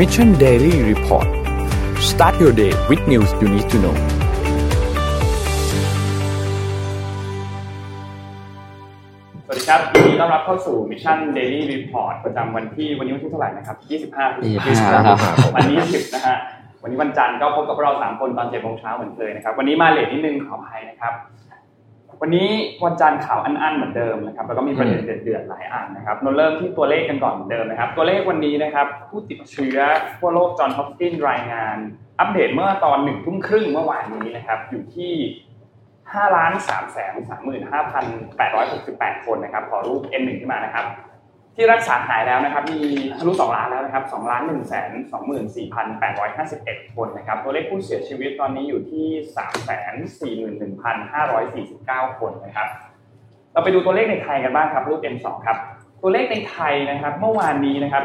Mission Daily Report start your day with news you need to know สวัสดีครับยินดีต้อนรับเข้าสู่ Mission Daily Report ประจำวันที่วันนี้วันที่เท่าไหร่นะครับ 25พฤศจิกายนวันนี้10นะฮะ วันนี้วันจันทร์ก็พบกับพวกเรา 3 คนตอน7โมงเช้าเหมือนเคยนะครับ วันนี้มาเลทนิดนึงขออภัยนะครับ วันนี้วันจันทร์ข่าวอันๆเหมือนเดิมนะครับแล้วก็มีประเด็นเดือดๆหลายอันนะครับเราเริ่มที่ตัวเลขกันก่อนเหมือนเดิมนะครับ ตัวเลขวันนี้นะครับ ผู้ติดเชื้อทั่วโลกจอห์นฮอปกินรายงาน อัปเดตเมื่อตอนหนึ่งทุ่มครึ่งเมื่อวานนี้นะครับ อยู่ที่ห้าล้านสามแสนสามหมื่นห้าพันแปดร้อยหกสิบแปดคนนะครับขอรูป N1 ขึ้นมานะครับ ที่รักษาหายแล้วนะครับมีทะลุ2ล้านแล้วนะครับ2ล้าน1แสน24,851 คนนะครับตัวเลขผู้เสียชีวิตตอนนี้อยู่ที่3แสน41,549 คนนะครับเราไปดูตัวเลขในไทยกันบ้างครับรูป M2 ครับตัวเลขในไทยนะครับ เมื่อวานนี้นะครับ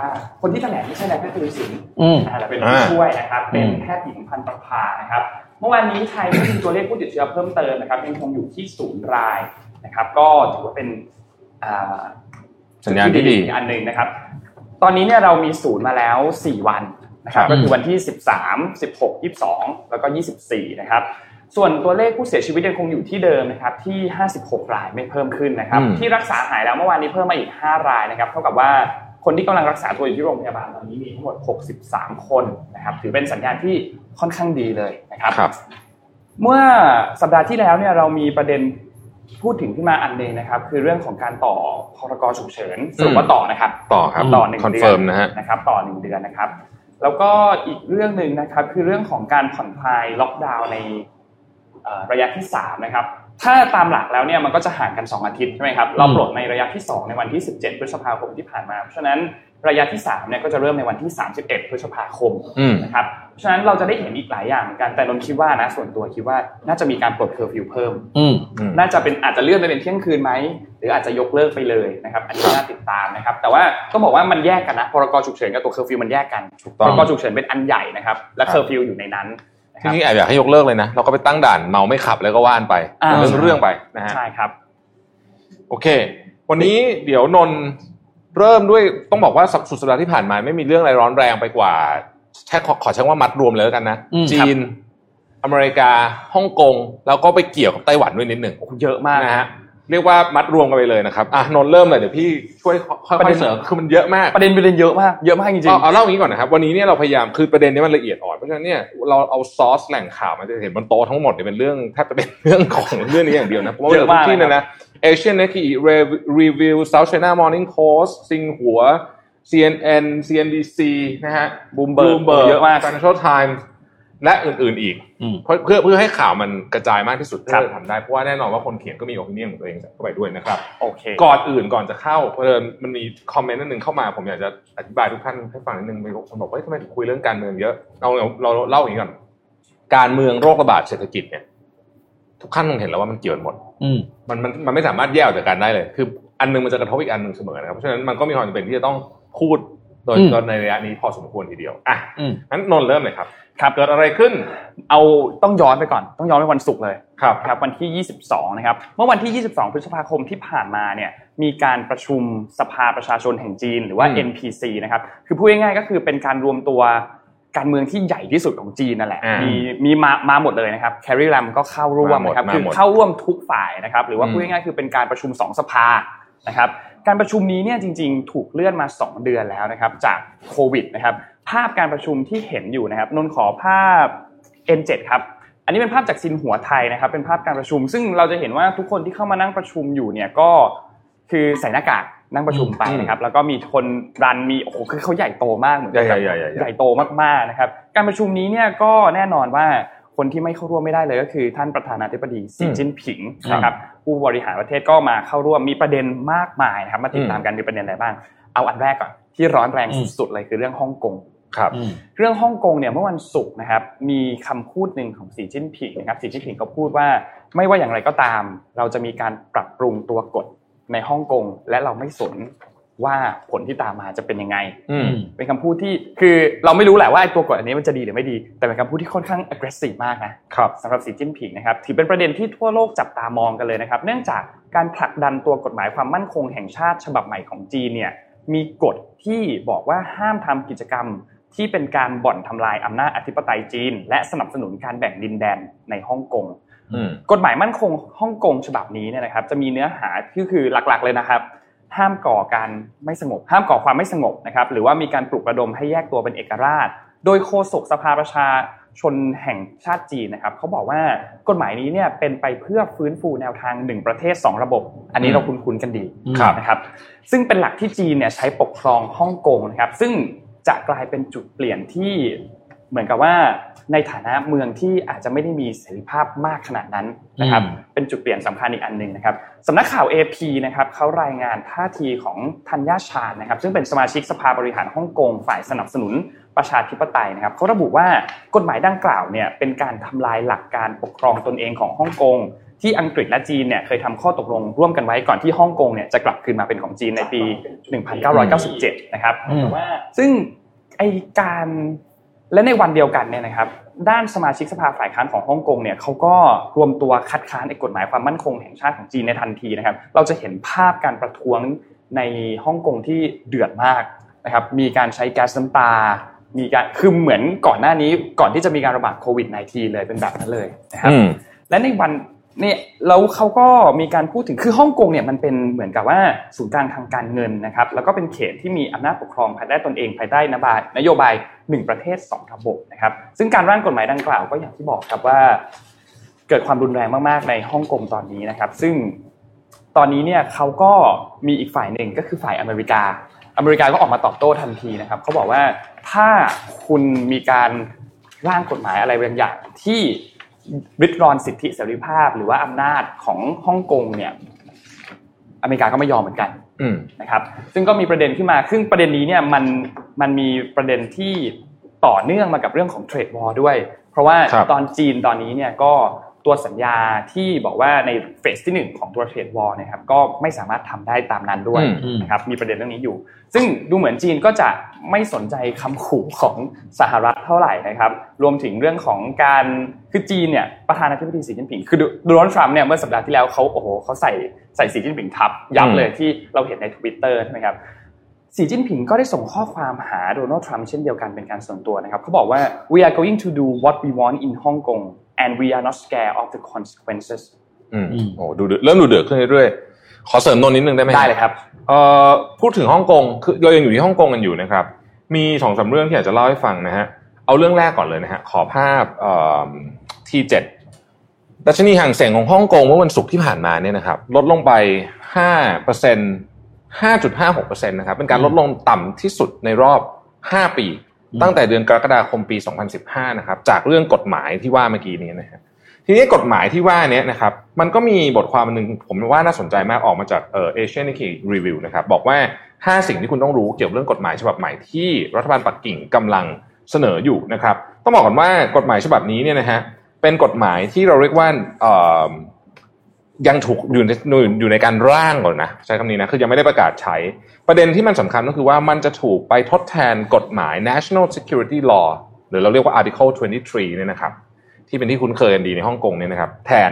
อ่าคนที่แถลงไม่ใช่นายแพทย์ทวีสินอืมอ่าแต่เป็นผู้ช่วยนะครับ เป็นแพทย์หญิงพันประภานะครับ เมื่อวานนี้ไทยก็มีตัวเลขผู้ติดเชื้อเพิ่มเติมนะครับยังคงอยู่ที่ศูนย์รายนะครับ ก็ถือว่าเป็นอ่า สัญญาณที่ดีอีกอันหนึ่งนะครับ ตอนนี้เนี่ยเรามีศูนย์มาแล้ว 4 วันนะครับครับก็คือวันที่ 13 16 22 แล้วก็ 24 นะครับ ส่วนตัวเลขผู้เสียชีวิตยังคงอยู่ที่เดิมนะครับที่ 56 รายไม่เพิ่มขึ้นนะครับอืมที่รักษาหายแล้วเมื่อวานนี้เพิ่มมาอีก 5 รายนะครับเท่ากับว่าคนที่กำลังรักษาตัวอยู่ที่โรงพยาบาลตอนนี้มีทั้งหมด 63 คนนะครับถือเป็นสัญญาณที่ค่อนข้างดีเลยนะครับครับเมื่อสัปดาห์ที่แล้วเนี่ยเรามีประเด็น พูดถึงขึ้นมาอันหนึงนะครับ คือเรื่องของการต่อพรกฉุกเฉินสรุปว่าต่อนะครับ ต่อครับต่อหนึ่งเดือน confirm นะฮะนะครับ ต่อหนึ่งเดือนนะครับ แล้วก็อีกเรื่องหนึ่งนะครับ คือเรื่องของการผ่อนคลายล็อกดาวน์ในเอ่อระยะที่สามนะครับ ถ้าตามหลักแล้วเนี่ยมันก็จะห่างกัน 2 อาทิตย์ใช่ไหมครับเราปลดในระยะที่ 2 ในวันที่ 17 พฤษภาคมที่ผ่านมา เพราะฉะนั้น ระยะที่3เนี่ยก็จะเริ่มในวันที่ 31 พฤษภาคมอืมนะครับเพราะฉะนั้นเราจะได้เห็นอีกหลายอย่างเหมือนกันแต่นนท์คิดว่านะส่วนตัวคิดว่าน่าจะมีการปลดเคอร์ฟิวเพิ่มอืมอืมน่าจะเป็นอาจจะเลื่อนไปเป็นเที่ยงคืนไหมหรืออาจจะยกเลิกไปเลยนะครับอันนี้น่าติดตามนะครับ แต่ว่าต้องบอกว่ามันแยกกันนะพรกฉุกเฉินกับตัวเคอร์ฟิวมันแยกกันถูกต้องพรกฉุกเฉินเป็นอันใหญ่นะครับและเคอร์ฟิวอยู่ในนั้นนะคที่รับนี่แอบอยากให้ยกเลิกเลยนะเราก็ไปตั้งด่านเมาไม่ขับแล้วก็ว่านไปอ่าเรื่องเรื่องไปนะฮะใช่ครับ โอเค วันนี้เดี๋ยวนนท์ เริ่มด้วยต้องบอกว่าสุดสัปดาห์ที่ผ่านมาไม่มีเรื่องอะไรร้อนแรงไปกว่าแค่ขอขอใช้ว่ามัดรวมเลยแล้วกันนะอืมจีน อเมริกาฮ่องกงแล้วก็ไปเกี่ยวกับไต้หวันด้วยนิดหนึ่งโอ้โหเยอะมากนะฮะเรียกว่ามัดรวมกันไปเลยนะครับอะนนท์เริ่มเลยเดี๋ยวพี่ช่วยค่ประอเด็ยนๆเสริมคือมันเยอะมากประเด็นประเด็นเยอะมากเยอะมากจริงเอาเอาเล่าอย่างนี้ก่อนนะครับวันนี้เนี่ยเราพยายามคือประเด็นนี้มันละเอียดอ่อนเพราะฉะนั้นเนี่ยเราเอาซอสแหล่งข่าวมาจะเห็นบนโต๊ะทั้งหมดเนี่ยเป็นเรื่องแทบจะเป็นเรื่องของเรื่องนี้อย่างเดียวนะเพราะว่าเยเดี๋ยอะวทุมากกที่ เนี่ยนะ Asian n e k i Review South China Morning Post ซิงหัว CNN CNBC นะฮะ Bloomberg Bloomberg เยอะมาก Financial Times และอื่นๆอีกอืมเพื่อเพื่อเพื่อให้ข่าวมันกระจายมากที่สุดครับเพื่อจะทำได้ เพราะว่าแน่นอนว่าคนเขียนก็มี opinion ของตัวเองเข้าไปด้วยนะครับๆโอเคก่อนอื่นก่อนจะเข้าเพราะเอิญมันมีคอมเมนต์นิดนึงเข้ามาผมอยากจะอธิบายทุกท่านให้ฟังนิดนึงมีคนบอกว่าเฮ้ยทำไมถึงคุยเรื่องการเมืองเยอะเราเราเราเล่าอย่างนี้ก่อนการเมืองโรคระบาดเศรษฐกิจเนี่ย ทุกท่านคงเห็นแล้วว่ามันเกี่ยวกันหมดอืมมันมันมันไม่สามารถแยกออกจากกันได้เลย คืออันหนึงมันจะกระทบอีกอันหนึ่งเสมอนะครับเพราะฉะนั้นมันก็มีความจำเป็นที่จะต้องพูดโดยอืมโดยในระยะนี้พอสมควรทีเดียวอะอืมงั้นนนท์เริ่มเลยครับครับเกิดอะไรขึ้น เอาต้องย้อนไปก่อน ต้องย้อนไปวันศุกร์เลยครับครับ วันที่ 22 นะครับ เมื่อวันที่ 22 พฤษภาคมที่ผ่านมาเนี่ย มีการประชุมสภาประชาชนแห่งจีน หรือว่าอืม NPC นะครับ คือพูดง่ายๆก็คือเป็นการรวมตัว การเมืองที่ใหญ่ที่สุดของจีนนั่นแหละอ่ามีมีมีมามาหมดเลยนะครับแครีแรมก็เข้าร่วมมาหมดนะครับมาหมดคือเข้าร่วมทุกฝ่ายนะครับ หรือว่าอืมพูดง่ายๆคือเป็นการประชุม2สภานะครับการประชุมนี้เนี่ยจริงๆ ถูกเลื่อนมา 2 เดือนแล้วนะครับ จากโควิดนะครับ ภาพการประชุมที่เห็นอยู่นะครับนนท์ขอภาพ N7 ครับอันนี้เป็นภาพจากซินหัวไทยนะครับ เป็นภาพการประชุม ซึ่งเราจะเห็นว่าทุกคนที่เข้ามานั่งประชุมอยู่เนี่ยก็คือใส่หน้ากาก นั่งประชุมไปนะครับแล้วก็มีคนรันมีโอ้โหคือเขาใหญ่โตมากเหมือนกัใหญ่ๆใหญ่ๆใหญ่ๆใหญ่โตมากๆนะครับการประชุมนี้เนี่ยก็แน่นอนว่าคนที่ไม่เข้าร่วมไม่ได้เลยก็คือ ท่านประธานาธิบดีสีจิ้นผิงนะครับผู้บริหารประเทศก็มาเข้าร่วมมีประเด็นมากมายนะครับมาติดตามกันมีประเด็นอะไรบ้าง เอาอันแรกก่อนที่ร้อนแรงอืมสุดๆเลยคือเรื่องฮ่องกงครับอืมเรื่องฮ่องกงเนี่ยเมื่อวันศุกร์นะครับมีคำพูดหนึ่งของสีจิ้นผิงนะครับสีจิ้นผิงเขาพูดว่า ไม่ว่าอย่างไรก็ตาม เราจะมีการปรับปรุงตัวกฎ ในฮ่องกงและเราไม่สนว่าผลที่ตามมาจะเป็นยังไงอืมเป็นคำพูดที่คือเราไม่รู้แหละว่าไอ้ตัวกฎอันนี้มันจะดีหรือไม่ดี แต่เป็นคำพูดที่ค่อนข้าง aggressive มากนะครับสำหรับสีจิ้นผิงนะครับถือเป็นประเด็นที่ทั่วโลกจับตามองกันเลยนะครับ เนื่องจากการผลักดันตัวกฎหมายความมั่นคงแห่งชาติฉบับใหม่ของจีนเนี่ยมีกฎที่บอกว่าห้ามทำกิจกรรมที่เป็นการบ่อนทำลายอำนาจอธิปไตยจีน และสนับสนุนการแบ่งดินแดนในฮ่องกงอืม กฎหมายมั่นคงฮ่องกงฉบับนี้เนี่ยนะครับ จะมีเนื้อหาที่คือหลักๆเลยนะครับ ห้ามก่อการไม่สงบ ห้ามก่อความไม่สงบนะครับ หรือว่ามีการปลุกระดมให้แยกตัวเป็นเอกราช โดยโฆษกสภาประชาชนแห่งชาติจีนนะครับเขาบอกว่ากฎหมายนี้เนี่ยเป็นไปเพื่อฟื้นฟูแนวทางหนึ่งประเทศสองระบบ อันนี้เราคุ้นๆกันดีครับนะครับ ซึ่งเป็นหลักที่จีนเนี่ยใช้ปกครองฮ่องกงนะครับ ซึ่งจะกลายเป็นจุดเปลี่ยนที่เหมือนกับว่า ในฐานะเมืองที่อาจจะไม่ได้มีเสรีภาพมากขนาดนั้นนะครับอืมเป็นจุดเปลี่ยนสำคัญอีกอันหนึ่งนะครับสำนักข่าว AP นะครับเขารายงานท่าทีของธัญญาชาญนะครับ ซึ่งเป็นสมาชิกสภาบริหารฮ่องกงฝ่ายสนับสนุนประชาธิปไตยนะครับเขาระบุว่ากฎหมายดังกล่าวเนี่ยเป็นการทำลายหลักการปกครองตนเองของฮ่องกงที่อังกฤษและจีนเนี่ยเคยทำข้อตกลงร่วมกันไว้ก่อนที่ฮ่องกงเนี่ยจะกลับคืนมาเป็นของจีนในปี 1997 นะครับอืมแต่ว่าซึ่งไอการ และในวันเดียวกันเนี่ยนะครับด้านสมาชิกสภาฝ่ายค้านของฮ่องกงเนี่ยเขาก็รวมตัวคัดค้านไอ้กฎหมายความมั่นคงแห่งชาติของจีนในทันทีนะครับ เราจะเห็นภาพการประท้วงในฮ่องกงที่เดือดมากนะครับมีการใช้แก๊สน้ำตา มีการคือเหมือนก่อนหน้านี้ก่อนที่จะมีการระบาดโควิด -19 เลยเป็นแบบนั้นเลยนะครับอืมและในวัน เนี่ยแล้วเขาก็มีการพูดถึงคือฮ่องกงเนี่ยมันเป็นเหมือนกับว่าศูนย์กลางทางการเงินนะครับ แล้วก็เป็นเขตที่มีอำนาจปกครองภายใต้ตนเองภายใต้นโยบายนโยบายหนึ่งประเทศสองระบบนะครับ ซึ่งการร่างกฎหมายดังกล่าวก็อย่างที่บอกครับว่า เกิดความรุนแรงมากๆในฮ่องกงตอนนี้นะครับ ซึ่งตอนนี้เนี่ยเขาก็มีอีกฝ่ายหนึ่งก็คือฝ่ายอเมริกา อเมริกาก็ออกมาตอบโต้ทันทีนะครับเขาบอกว่าถ้าคุณมีการร่างกฎหมายอะไรบางอย่างที่ ริดรอนสิทธิเสรีภาพ หรือว่าอำนาจของฮ่องกงเนี่ย อเมริกาก็ไม่ยอมเหมือนกันอืมนะครับ ซึ่งก็มีประเด็นขึ้นมาซึ่งประเด็นนี้เนี่ยมันมันมีประเด็นที่ต่อเนื่องมากับเรื่องของเทรดวอร์ด้วย เพราะว่าครับตอนจีนตอนนี้เนี่ยก็ ตัวสัญญาที่บอกว่าในเฟสที่หนึ่งของตัวเทรดวอร์นะครับก็ไม่สามารถทำได้ตามนั้นด้วยอืมนะครับมีประเด็นเรื่องนี้อยู่ ซึ่งดูเหมือนจีนก็จะไม่สนใจคำขู่ของสหรัฐเท่าไหร่นะครับ รวมถึงเรื่องของการคือจีนเนี่ยประธานาธิบดีสีจิ้นผิงคือโดนัลด์ทรัมป์เนี่ยเมื่อสัปดาห์ที่แล้วเขาโอ้โหเขาใส่ใส่สีจิ้นผิงทับยับเลยที่เราเห็นในทวิตเตอร์ใช่ไหมครับสีจิ้นผิงก็ได้ส่งข้อความหาโดนัลด์ทรัมป์เช่นเดียวกันเป็นการส่วนตัวนะครับเขาบอกว่า we are going to do what we want in Hong Kong and we are not scared of the consequences อืมอืมโอ้ดูเดือดเริ่มดูเดือดขึ้นเรื่อยๆขอเสริมนนท์นิดนึงได้ไหมได้เลยครับเอ่อพูดถึงฮ่องกงคือเรายังอยู่ที่ฮ่องกงกันอยู่นะครับ มีสองสามเรื่องที่อยากจะเล่าให้ฟังนะฮะเอาเรื่องแรกก่อนเลยนะฮะขอภาพที่เจ็ดดัชนีห่างเสียงของฮ่องกงเมื่อวันศุกร์ที่ผ่านมาเนี่ยนะครับลดลงไปห้าเปอร์เซ็นห้าจุดห้าหกเปอร์เซ็นต์นะครับเป็นการลดลงต่ำที่สุดในรอบห้าปี ตั้งแต่เดือนกรกฎาคมปี 2015 นะครับ จากเรื่องกฎหมายที่ว่าเมื่อกี้นี้นะฮะทีนี้กฎหมายที่ว่าเนี้ยนะครับ มันก็มีบทความหนึ่งผมว่าน่าสนใจมากออกมาจากเอเชียนิคีรีวิวนะครับ บอกว่า 5 สิ่งที่คุณต้องรู้เกี่ยวกับเรื่องกฎหมายฉบับใหม่ที่รัฐบาลปักกิ่งกำลังเสนออยู่นะครับ ต้องบอกก่อนว่ากฎหมายฉบับนี้เนี่ยนะฮะเป็นกฎหมายที่เราเรียกว่าเอ่อ ยังถูกอยู่ในอยู่ในการร่างก่อนนะใช้คำนี้นะคือยังไม่ได้ประกาศใช้ ประเด็นที่มันสำคัญก็คือว่ามันจะถูกไปทดแทนกฎหมาย national security law หรือเราเรียกว่า article 23เนี่ยนะครับ ที่เป็นที่คุ้นเคยกันดีในฮ่องกงเนี่ยนะครับ แทน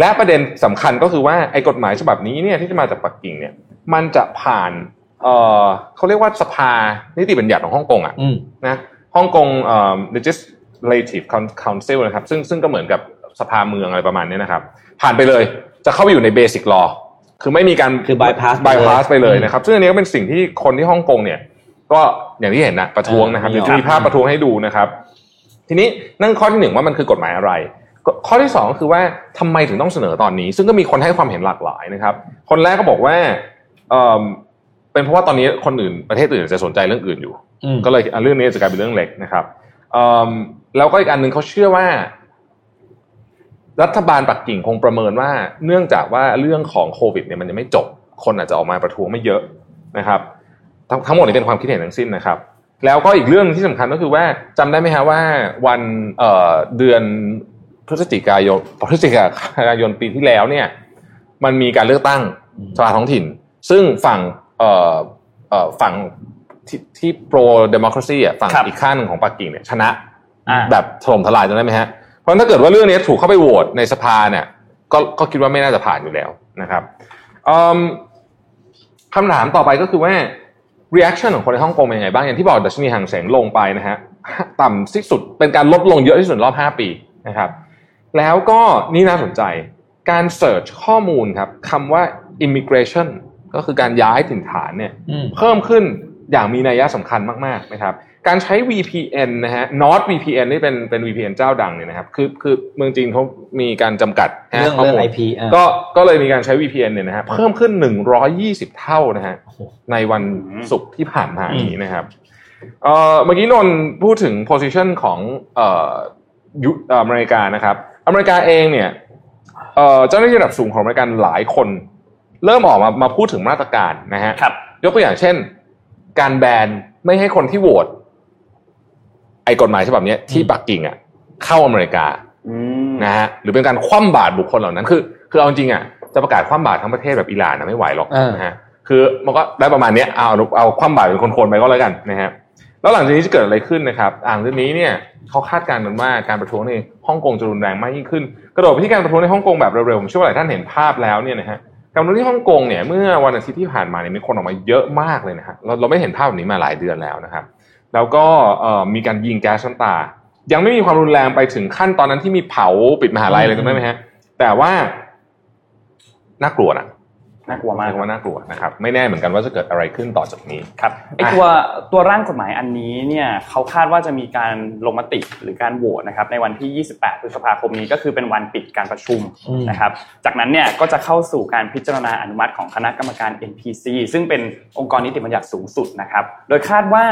และประเด็นสำคัญก็คือว่าไอ้กฎหมายฉบับนี้เนี่ยที่จะมาจากปักกิ่งเนี่ยมันจะผ่านเอ่อเขาเรียกว่าสภานิติบัญญัติของฮ่องกงอะอืมนะฮ่องกงเอ่อ legislative Council นะครับซึ่งซึ่งก็เหมือนกับสภาเมืองอะไรประมาณนี้นะครับ ผ่านไปเลย จะเข้าไปอยู่ใน basic law คือไม่มีการคือ bypass ไปเลย bypass ไปเลยอืมนะครับ ซึ่งอันนี้ก็เป็นสิ่งที่คนที่ฮ่องกงเนี่ย ก็อย่างที่เห็นนะประท้วงนะครับเออเดี๋ยวจะมีภาพประท้วงให้ดูนะครับ ทีนี้นั่นข้อที่หนึ่งว่ามันคือกฎหมายอะไรก็ข้อที่สองก็คือว่าทำไมถึงต้องเสนอตอนนี้ ซึ่งก็มีคนให้ความเห็นหลากหลายนะครับ คนแรกก็บอกว่าเออเป็นเพราะว่าตอนนี้คนอื่นประเทศอื่นจะสนใจเรื่องอื่นอยู่อืมก็เลยอะเรื่องนี้จะกลายเป็นเรื่องเล็กนะครับเอิ่มแล้วก็อีกอันหนึ่งเขาเชื่อว่า รัฐบาลปักกิ่งคงประเมินว่า เนื่องจากว่าเรื่องของโควิดเนี่ยมันยังไม่จบ คนอาจจะออกมาประท้วงไม่เยอะนะครับ ทั้งทั้งหมดนี้เป็นความคิดเห็นทั้งสิ้นนะครับ แล้วก็อีกเรื่องที่สำคัญก็คือว่าจำได้ไหมฮะว่าวันเอ่อเดือนพฤศจิกายนพฤศจิกายนปีที่แล้วเนี่ย มันมีการเลือกตั้งอืมสภาท้องถิ่น ซึ่งฝั่งเอ่อเอ่อฝั่งที่ที่โปรเดโมคราซีอะฝั่งครับอีกข้างหนึ่งของปักกิ่งเนี่ยชนะอ่าแบบถล่มทลายจำได้ไหมฮะ เพราะถ้าเกิดว่าเรื่องนี้ถูกเข้าไปโหวตในสภาเนี่ยก็ก็คิดว่าไม่น่าจะผ่านอยู่แล้วนะครับอืมคำถามต่อไปก็คือว่า reaction ของคนในฮ่องกงเป็นยังไงบ้าง อย่างที่บอกดัชนีห่างเสงลงไปนะฮะต่ำที่สุดเป็นการลดลงเยอะที่สุดรอบ 5 ปีนะครับ แล้วก็นี่น่าสนใจการเสิร์ชข้อมูลครับคำว่า immigration ก็คือการย้ายถิ่นฐานเนี่ยอืมเพิ่มขึ้นอย่างมีนัยสำคัญมากๆนะครับ การใช้ VPN นะฮะ Nord VPN นี่เป็นเป็น VPN เจ้าดังเนี่ยนะครับ คือคือเมืองจีนเขามีการจำกัดนะเรื่องข้อเรื่องมูล IP อะก็ก็เลยมีการใช้ VPN เนี่ยนะฮะเพิ่มขึ้น 120 เท่านะฮะโอ้โหในวันศุกร์ที่ผ่านมาอืมนี้นะครับเอ่อเมื่อกี้นนท์พูดถึง position ของเอ่อยุเอ่ออเมริกานะครับ อเมริกาเองเนี่ยเอ่อเจ้าหน้าที่ระดับสูงของอเมริกันหลายคน เริ่มออกมามาพูดถึงมาตรการนะฮะครับยกตัวอย่างเช่น การแบนไม่ให้คนที่โหวต ไอ้กฎหมายฉบับเนี้ยที่ปักกิ่งอะเข้าอเมริกาอืมนะฮะหรือเป็นการคว่ำบาตรบุคคลเหล่านั้น คือ คือเอาจริงๆอะจะประกาศคว่ำบาตรทั้งประเทศแบบอิหร่านนะไม่ไหวหรอกเออนะฮะคือมันก็ได้ประมาณเนี้ยเอาเอาคว่ำบาตรเป็นคนๆไปก็แล้วกันนะฮะแล้วหลังจากนี้จะเกิดอะไรขึ้นนะครับ อ่างเรื่องนี้เนี่ยเขาคาดการณ์กันว่าการประท้วงในฮ่องกงจะรุนแรงมากยิ่งขึ้น กระโดดไปที่การประท้วงในฮ่องกงแบบเร็วๆผมเชื่อว่าหลายท่านเห็นภาพแล้วเนี่ยนะฮะการประท้วงที่ฮ่องกงเนี่ยเมื่อวันอาทิตย์ที่ผ่านมาเนี่ยมีคนออกมาเยอะมากเลยนะฮะเราเราไม่เห็นภาพแบบนี้มาหลายเดือนแล้วนะครับ แล้วก็เอ่อมีการยิงแก๊สน้ำตา ยังไม่มีความรุนแรงไปถึงขั้นตอนนั้นที่มีเผาปิดมหาลัยเลยจำได้ไหมฮะ แต่ว่าน่ากลัวนะน่ากลัวมากใช้คำว่าน่ากลัวนะครับ ไม่แน่เหมือนกันว่าจะเกิดอะไรขึ้นต่อจากนี้ครับไอตัวตัวร่างกฎหมายอันนี้เนี่ยเขาคาดว่าจะมีการลงมติหรือการโหวตนะครับในวันที่ 28 พฤษภาคมนี้ก็คือเป็นวันปิดการประชุมอืมนะครับ จากนั้นเนี่ยก็จะเข้าสู่การพิจารณาอนุมัติของคณะกรรมการ NPC ซึ่งเป็นองค์กรนิติบัญญัติสูงสุดนะครับ โดยคาดว่า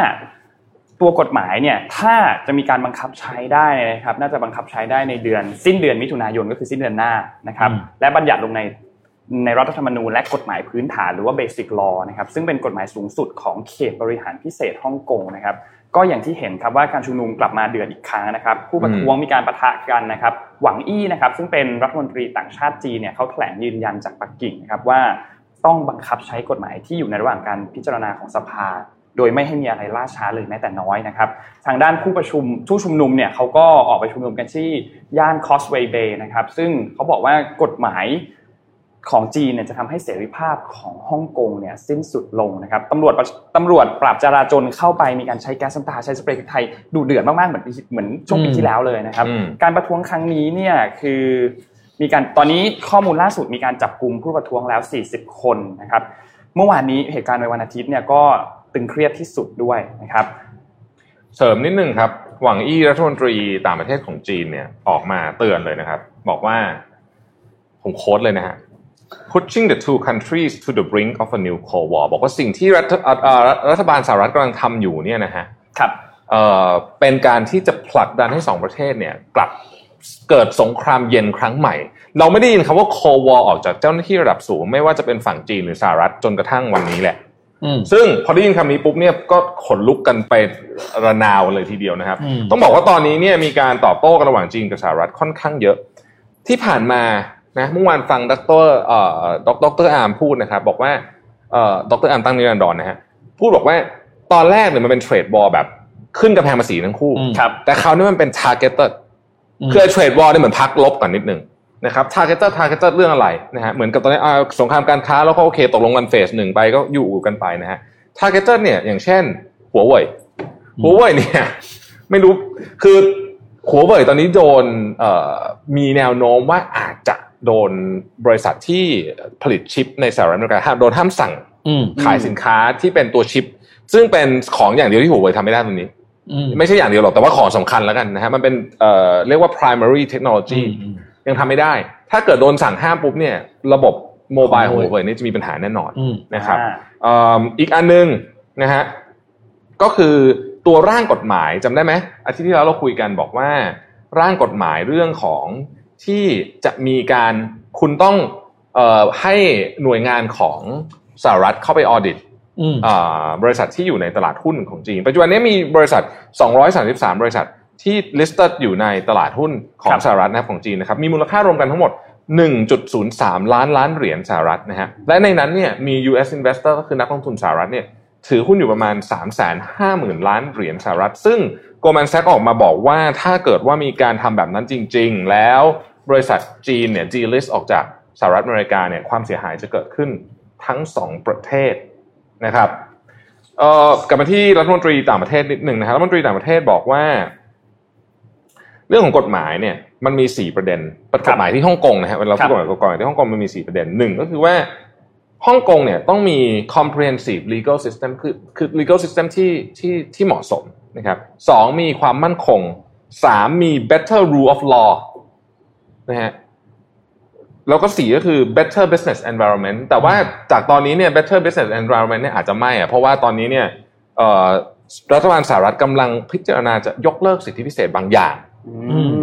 ตัวกฎหมายเนี่ยถ้าจะมีการบังคับใช้ได้นะครับ น่าจะบังคับใช้ได้ในเดือนสิ้นเดือนมิถุนายนก็คือสิ้นเดือนหน้านะครับอืมและบัญญัติลงในในรัฐธรรมนูญและกฎหมายพื้นฐานหรือว่า Basic Law นะครับซึ่งเป็นกฎหมายสูงสุดของเขตบริหารพิเศษฮ่องกงนะครับ ก็อย่างที่เห็นครับว่าการชุมนุมกลับมาเดือดอีกครั้งนะครับ ผู้ประท้วงมีการประทะกันนะครับ หวังอี้นะครับซึ่งเป็นรัฐมนตรีต่างชาติจีนเนี่ยเขาแถลงยืนยันจากปักกิ่งนะครับว่าต้องบังคับใช้กฎหมายที่อยู่ในระหว่างการพิจารณาของสภา โดยไม่ให้มีอะไรล่าช้าเลยแม้แต่น้อยนะครับ ทางด้านผู้ประชุมผู้ชุมนุมเนี่ยเขาก็ออกไปชุมนุมกันที่ย่าน Causeway Bay นะครับ ซึ่งเขาบอกว่ากฎหมายของจีนเนี่ยจะทำให้เสรีภาพของฮ่องกงเนี่ยสิ้นสุดลงนะครับตำรวจตำรวจปราบจราจรเข้าไปมีการใช้แก๊สน้ำตาใช้สเปรย์พริกไทยดูเดือดมากๆเหมือนเหมือนช่วงปีที่แล้วเลยนะครับ การประท้วงครั้งนี้เนี่ยคือมีการตอนนี้ข้อมูลล่าสุดมีการจับกลุ่มผู้ประท้วงแล้ว 40 คนนะครับ เมื่อวานนี้เหตุการณ์ในวันอาทิตย์เนี่ยก็ ตึงเครียดที่สุดด้วยนะครับ เสริมนิดนึงครับ หวังอี้รัฐมนตรีต่างประเทศของจีนเนี่ยออกมาเตือนเลยนะครับ บอกว่าผมโค้ดเลยนะฮะ pushing the two countries to the brink of a new cold war บอกว่าสิ่งที่รัฐเอ่อเอ่อรัฐบาลสหรัฐกำลังทำอยู่เนี่ยนะฮะครับเอ่อเป็นการที่จะผลักดันให้สองประเทศเนี่ยกลับเกิดสงครามเย็นครั้งใหม่ เราไม่ได้ยินคำว่า cold war ออกจากเจ้าหน้าที่ระดับสูง ไม่ว่าจะเป็นฝั่งจีนหรือสหรัฐจนกระทั่งวันนี้แหละอืม ซึ่งพอได้ยินคำนี้ปุ๊บเนี่ยก็ขนลุกกันไประนาวเลยทีเดียวนะครับอืมต้องบอกว่าตอนนี้เนี่ยมีการตอบโต้กันระหว่างจีนกับสหรัฐค่อนข้างเยอะ ที่ผ่านมานะเมื่อวานฟังดรเอ่อดดรอาร์มพูดนะครับ บอกว่าเอ่อดรอาร์มตั้งนิรันดรนะฮะพูดบอกว่าตอนแรกเนี่ยมันเป็น trade war แบบขึ้นกำแพงภาษีทั้งคู่อืมครับแต่คราวนี้มันเป็น targeted มคือเทรดวอลเนี่ยเหมือนพักลบก่อนนิดนึง นะครับ targeted targeted เรื่องอะไรนะฮะเหมือนกับตอนนี้อ่าสงครามการค้าแล้วก็โอเค ตกลงกันเฟสหนึ่งไปก็อยู่กันไปนะฮะ targeted เนี่ยอย่างเช่นหัวเว่ยหัวเว่ยเนี่ยไม่รู้คือหัวเว่ยตอนนี้โดนเอ่อมีแนวโน้มว่าอาจจะโดนบริษัทที่ผลิตชิปในสหรัฐอเมริกาห้ามโดนห้ามสั่งอืมขายสินค้าที่เป็นตัวชิป ซึ่งเป็นของอย่างเดียวที่หัวเว่ยทำไม่ได้ตรงนี้อืมไม่ใช่อย่างเดียวหรอกแต่ว่าของสำคัญแล้วกันนะฮะมันเป็นเอ่อเรียกว่า primary technology อืม ยังทำไม่ได้ ถ้าเกิดโดนสั่งห้ามปุ๊บเนี่ย ระบบโมบายขขอองง Huawei หัวเว่ยนี่จะมีปัญหาแน่นอนอืมนะครับอ่าเอิ่มอีกอันหนึงนะฮะก็คือตัวร่างกฎหมายจำได้ไหมอาทิตย์ที่แล้วเราคุยกันบอกว่า ร่างกฎหมายเรื่องของที่จะมีการคุณต้องเอ่อให้หน่วยงานของสหรัฐเข้าไปออดิตอืมอ่าบริษัทที่อยู่ในตลาดหุ้นของจีน ปัจจุบันนี้มีบริษัท 233 บริษัท ที่ listed อยู่ในตลาดหุ้นของครับสหรัฐนะครับของจีนนะครับมีมูลค่ารวมกันทั้งหมด 1.03 ล้านล้านเหรียญสหรัฐนะฮะและในนั้นเนี่ยมี US investor ก็คือนักลงทุนสหรัฐเนี่ยถือหุ้นอยู่ประมาณ 350,000 ล้านเหรียญสหรัฐ ซึ่ง Goldman Sachs ออกมาบอกว่าถ้าเกิดว่ามีการทำแบบนั้นจริง ๆ แล้วบริษัทจีนเนี่ย delist ออกจากสหรัฐอเมริกาเนี่ยความเสียหายจะเกิดขึ้นทั้งสองประเทศนะครับเอ่อกลับมาที่รัฐมนตรีต่างประเทศนิดหนึ่งนะครับรัฐมนตรีต่างประเทศบอกว่า เรื่องของกฎหมายเนี่ยมันมีสี่ประเด็นกฎหมายที่ฮ่องกงนะฮะเวลาพูดกฎหมายกฎหมายที่ฮ่องกงมันมีสี่ประเด็นหนึ่งก็คือว่าฮ่องกงเนี่ยต้องมี comprehensive legal system คือคือ legal system ที่ที่ที่เหมาะสมนะครับสองมีความมั่นคงสามมี better rule of law นะฮะแล้วก็สี่ก็คือ better business environment แต่ว่าจากตอนนี้เนี่ย better business environment เนี่ยอาจจะไม่อะเพราะว่าตอนนี้เนี่ยรัฐบาลสหรัฐกำลังพิจารณาจะยกเลิกสิทธิพิเศษบางอย่าง